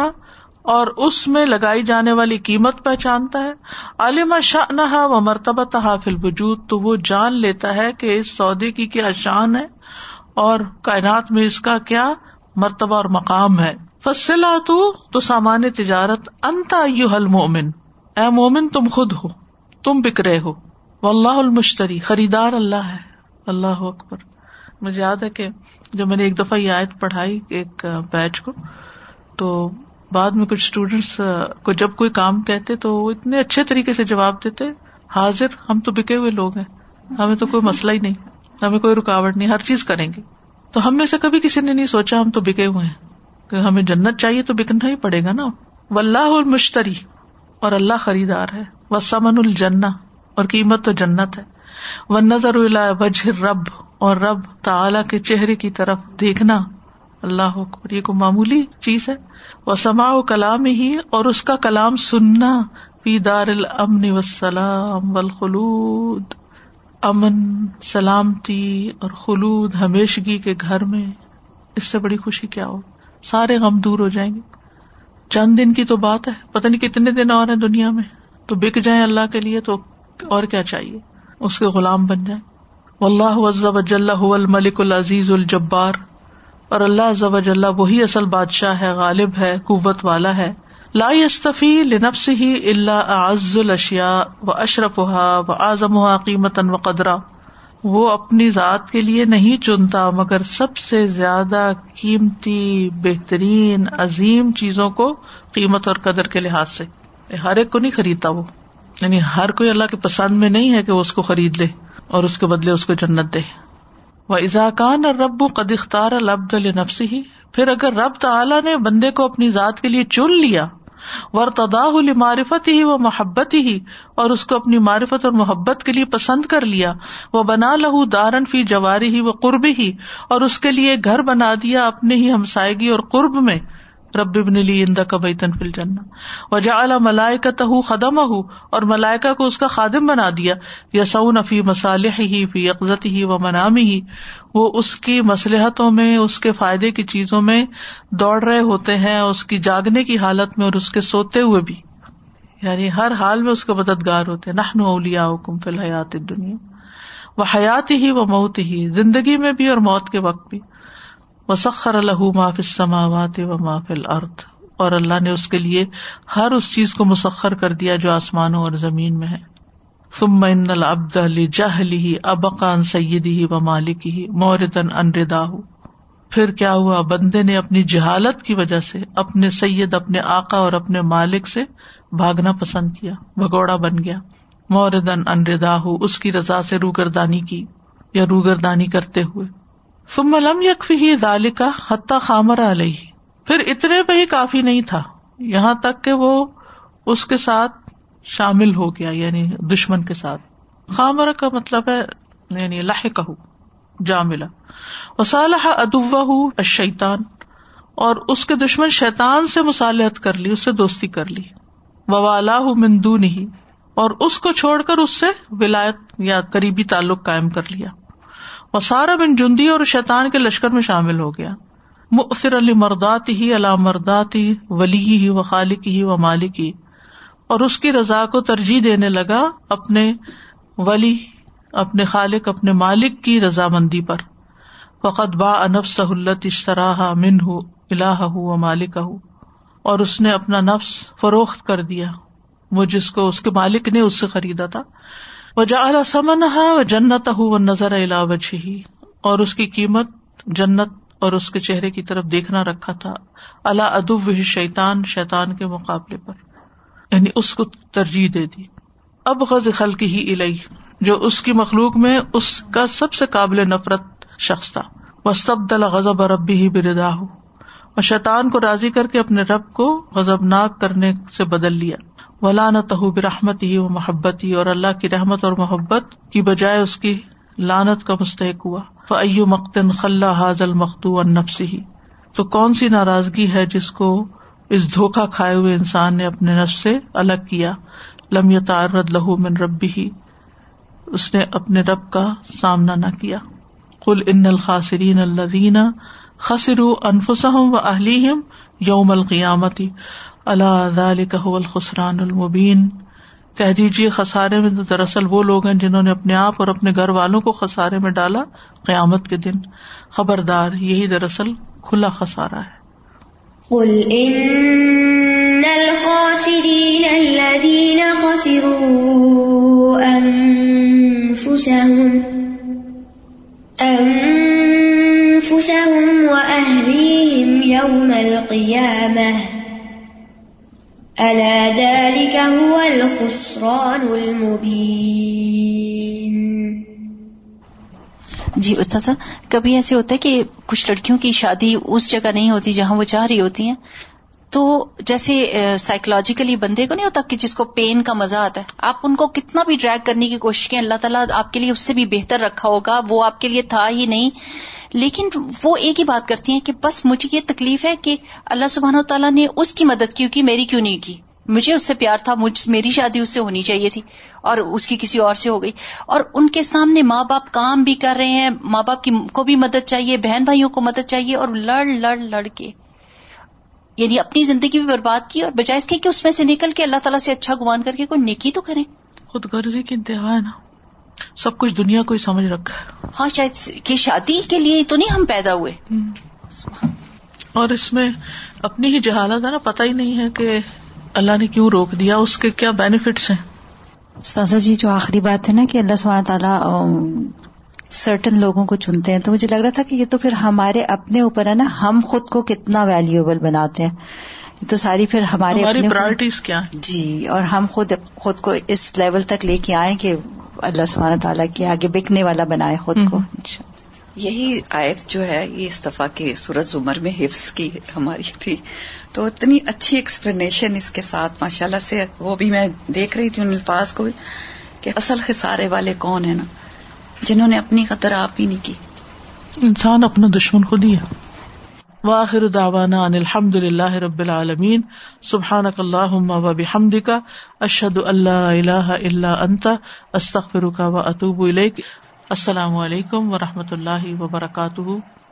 اور اس میں لگائی جانے والی قیمت پہچانتا ہے۔ عالم شاہ نہ و مرتبہ تحافل وجود تو وہ جان لیتا ہے کہ اس سودے کی کیا شان ہے، اور کائنات میں اس کا کیا مرتبہ اور مقام ہے۔ فصلا تو سامان تجارت انتا یو حل مومن اے مومن، تم خود ہو، تم بک رہے ہو۔ اللہ المشتری، خریدار اللہ ہے۔ اللہ اکبر۔ مجھے یاد ہے کہ جب میں نے ایک دفعہ یہ آیت پڑھائی ایک بیچ کو، تو بعد میں کچھ اسٹوڈینٹس کو جب کوئی کام کہتے تو وہ اتنے اچھے طریقے سے جواب دیتے، حاضر، ہم تو بکے ہوئے لوگ ہیں، ہمیں تو کوئی مسئلہ ہی نہیں، ہمیں کوئی رکاوٹ نہیں، ہر چیز کریں گے۔ تو ہم میں سے کبھی کسی نے نہیں سوچا ہم تو بکے ہوئے ہیں، کہ ہمیں جنت چاہیے تو بکنا ہی پڑے گا نا۔ و اللہ المشتری اور اللہ خریدار ہے۔ وہ سمن الجنا اور قیمت تو جنت ہے۔ وہ نظر وجہ رب اور رب تعلی کے چہرے کی طرف دیکھنا۔ اللہ اکبر، یہ کو معمولی چیز ہے؟ وہ سما کلام ہی اور اس کا کلام سننا۔ پی دار الامن وسلام والخلود۔ امن، سلامتی اور خلود، ہمیشگی کے گھر میں۔ اس سے بڑی خوشی کیا ہو؟ سارے غم دور ہو جائیں گے۔ چند دن کی تو بات ہے، پتہ نہیں کتنے دن اور ہیں دنیا میں۔ تو بک جائیں اللہ کے لیے تو اور کیا چاہیے؟ اس کے غلام بن جائیں۔ اللہ ضب الملک العزیز الجبار۔ اور اللہ ضب وہی اصل بادشاہ ہے، غالب ہے، قوت والا ہے۔ لا استفی لنفس ہی اللہ اعز الشیا و اشرف و اعظم قیمت و قدرا وہ اپنی ذات کے لیے نہیں چنتا، مگر سب سے زیادہ قیمتی، بہترین، عظیم چیزوں کو قیمت اور قدر کے لحاظ سے۔ ہر ایک کو نہیں خریدتا وہ۔ یعنی ہر کوئی اللہ کے پسند میں نہیں ہے کہ وہ اس کو خرید لے اور اس کے بدلے اس کو جنت دے۔ وہ اضاکان اور رب قد اختار لبد النفس ہی پھر اگر رب تعلی نے بندے کو اپنی ذات کے لیے چن لیا ورتدا معرفت ہی وہ محبت ہی اور اس کو اپنی معرفت اور محبت کے لیے پسند کر لیا وہ بنا لہو دارن فی جواری ہی وہ قرب ہی اور اس کے لیے گھر بنا دیا اپنے ہی ہمسائگی اور قرب میں۔ رب ابن لی اند کا بیتن فل جنا وجا ملائکہ تہ خدم ہُ اور ملائکہ کو اس کا خادم بنا دیا. یا سعون فی مسالح ہی فی عقزت ہی و منامی ہی وہ اس کی مسلحتوں میں، اس کے فائدے کی چیزوں میں دوڑ رہے ہوتے ہیں، اس کی جاگنے کی حالت میں اور اس کے سوتے ہوئے بھی. یعنی ہر حال میں اس کے مددگار ہوتے نہن اولیا حکم فی الحیات دنیا وہ حیات ہی و موت ہی زندگی میں بھی اور موت کے وقت بھی. وسخر الح معاف سماوات و محفل ارتھ اور اللہ نے اس کے لیے ہر اس چیز کو مسخر کر دیا جو آسمانوں اور زمین میں ہے۔ ثم ان العبد لجهله ابقا عن سيده ومالكه موردا ان رداه پھر کیا ہوا؟ بندے نے اپنی جہالت کی وجہ سے اپنے سید، اپنے آقا اور اپنے مالک سے بھاگنا پسند کیا۔ بھگوڑا بن گیا۔ موردن ان رداہ اس کی رضا سے روگردانی کی یا روگردانی کرتے ہوئے۔ ثم لم یکفی ہی ذالکا حتی خامر علیہ۔ پھر اتنے پہ ہی کافی نہیں تھا۔ یہاں تک کہ وہ اس کے ساتھ شامل ہو گیا یعنی دشمن کے ساتھ۔ خامر کا مطلب ہے یعنی لاہ جا ملا وصالح ادو شیتان اور اس کے دشمن شیتان سے مصالحت کر لی، اس سے دوستی کر لی۔ ووالا مندو نہیں اور اس کو چھوڑ کر اس سے ولایت یا قریبی تعلق قائم کر لیا۔ وہ سارا بن جندی اور شیتان کے لشکر میں شامل ہو گیا۔ مؤثر علی مردات ہی اللہ مردات ہی ولی ہی و خالق ہی و مالک ہی۔ اور اس کی رضا کو ترجیح دینے لگا اپنے ولی، اپنے خالق، اپنے مالک کی رضامندی پر۔ فقط با انف سہولت اشتراہ من ہُ اللہ ہُ و مالک ہُ اور اس نے اپنا نفس فروخت کر دیا۔ وہ جس کو، اس کے مالک نے اس سے خریدا تھا۔ وہ جا سمن و جنت ہُو نظر وجہ ہی اور اس کی قیمت جنت اور اس کے چہرے کی طرف دیکھنا رکھا تھا۔ اللہ ادب شیتان شیتان کے مقابلے پر۔ یعنی اس کو ترجیح دے دی۔ اب غز خلقی ہی الہی جو اس کی مخلوق میں اس کا سب سے قابل نفرت شخص تھا۔ وسطب دل غزب ربی ہی بردا ہو اور شیطان کو راضی کر کے اپنے رب کو غزب ناک کرنے سے بدل لیا۔ ولا نہ تہ ہی و محبت ہی اور اللہ کی رحمت اور محبت کی بجائے اس کی لانت کا مستحق ہوا۔ فعیو مختن خلا حاضل مختو نفسی ہی تو کون سی ناراضگی ہے جس کو اس دھوکا کھائے ہوئے انسان نے اپنے نفس سے الگ کیا؟ لم یتعرض لہو من ربی ہی اس نے اپنے رب کا سامنا نہ کیا۔ کل ان الخاصرین الذین خسروا انفسهم و اہلیہم یوم القیامتی اللہ هو الخسران المبین۔ کہہ دیجیے خسارے میں تو دراصل وہ لوگ ہیں جنہوں نے اپنے آپ اور اپنے گھر والوں کو خسارے میں ڈالا قیامت کے دن۔ خبردار، یہی دراصل کھلا خسارا ہے۔ قل ان الخاسرین الذین خسروا انفسهم انفسهم واهلیهم یوم القیامہ الا ذلك هو الخسران المبین جی استاذہ، کبھی ایسے ہوتا ہے کہ کچھ لڑکیوں کی شادی اس جگہ نہیں ہوتی جہاں وہ چاہ رہی ہوتی ہیں؟ تو جیسے سائیکولوجیکلی بندے کو نہیں ہوتا کہ جس کو پین کا مزہ آتا ہے؟ آپ ان کو کتنا بھی ڈریگ کرنے کی کوشش کریں اللہ تعالیٰ آپ کے لیے اس سے بھی بہتر رکھا ہوگا، وہ آپ کے لیے تھا ہی نہیں۔ لیکن وہ ایک ہی بات کرتی ہیں کہ بس مجھے یہ تکلیف ہے کہ اللہ سبحانہ و تعالیٰ نے اس کی مدد کیوں کی، میری کیوں نہیں کی؟ مجھے اس سے پیار تھا، مجھ میری شادی اس سے ہونی چاہیے تھی اور اس کی کسی اور سے ہو گئی۔ اور ان کے سامنے ماں باپ کام بھی کر رہے ہیں، ماں باپ کی کو بھی مدد چاہیے، بہن بھائیوں کو مدد چاہیے اور لڑ لڑ لڑ کے۔ یعنی اپنی زندگی بھی برباد کی اور بجائے اس کے کہ اس میں سے نکل کے اللہ تعالیٰ سے اچھا گمان کر کے کوئی نیکی تو کریں۔ خود غرضی کی انتہا ہے نا۔ سب کچھ دنیا کو ہی سمجھ رکھا ہے۔ ہاں شاید کہ شادی کے لیے تو نہیں ہم پیدا ہوئے۔ اور اس میں اپنی ہی جہالت ہے نا پتہ ہی نہیں ہے کہ اللہ نے کیوں روک دیا اس کے کیا بینیفٹس ہیں۔ استاذہ جی جو آخری بات ہے نا کہ اللہ سبحانہ تعالیٰ سرٹن لوگوں کو چنتے ہیں تو مجھے لگ رہا تھا کہ یہ تو پھر ہمارے اپنے اوپر ہے نا ہم خود کو کتنا ویلیوبل بناتے ہیں۔ تو ساری پھر ہمارے ہماری پرائرٹیز کیا ہیں؟ جی اور ہم خود خود کو اس لیول تک لے کے آئے کہ اللہ سبحانہ تعالیٰ کے آگے بکنے والا بنائے خود کو۔ یہی آیت جو ہے یہ استفا کے سورج زمر میں حفظ کی ہماری تھی۔ تو اتنی اچھی ایکسپلینیشن اس کے ساتھ ماشاء اللہ سے وہ بھی میں دیکھ رہی تھی ان الفاظ کو بھی کہ اصل خسارے والے کون ہیں نا؟ جنہوں نے اپنی قدر آپ ہی نہیں کی۔ انسان اپنا دشمن خود ہی ہے۔ واخر دعوانا ان الحمد للہ رب العالمین سبحانک اللہم و بحمدک، اشہد اللہ الہ الا انت، استغفرک و اتوب الیک۔ السلام علیکم و رحمۃ اللہ وبرکاتہ۔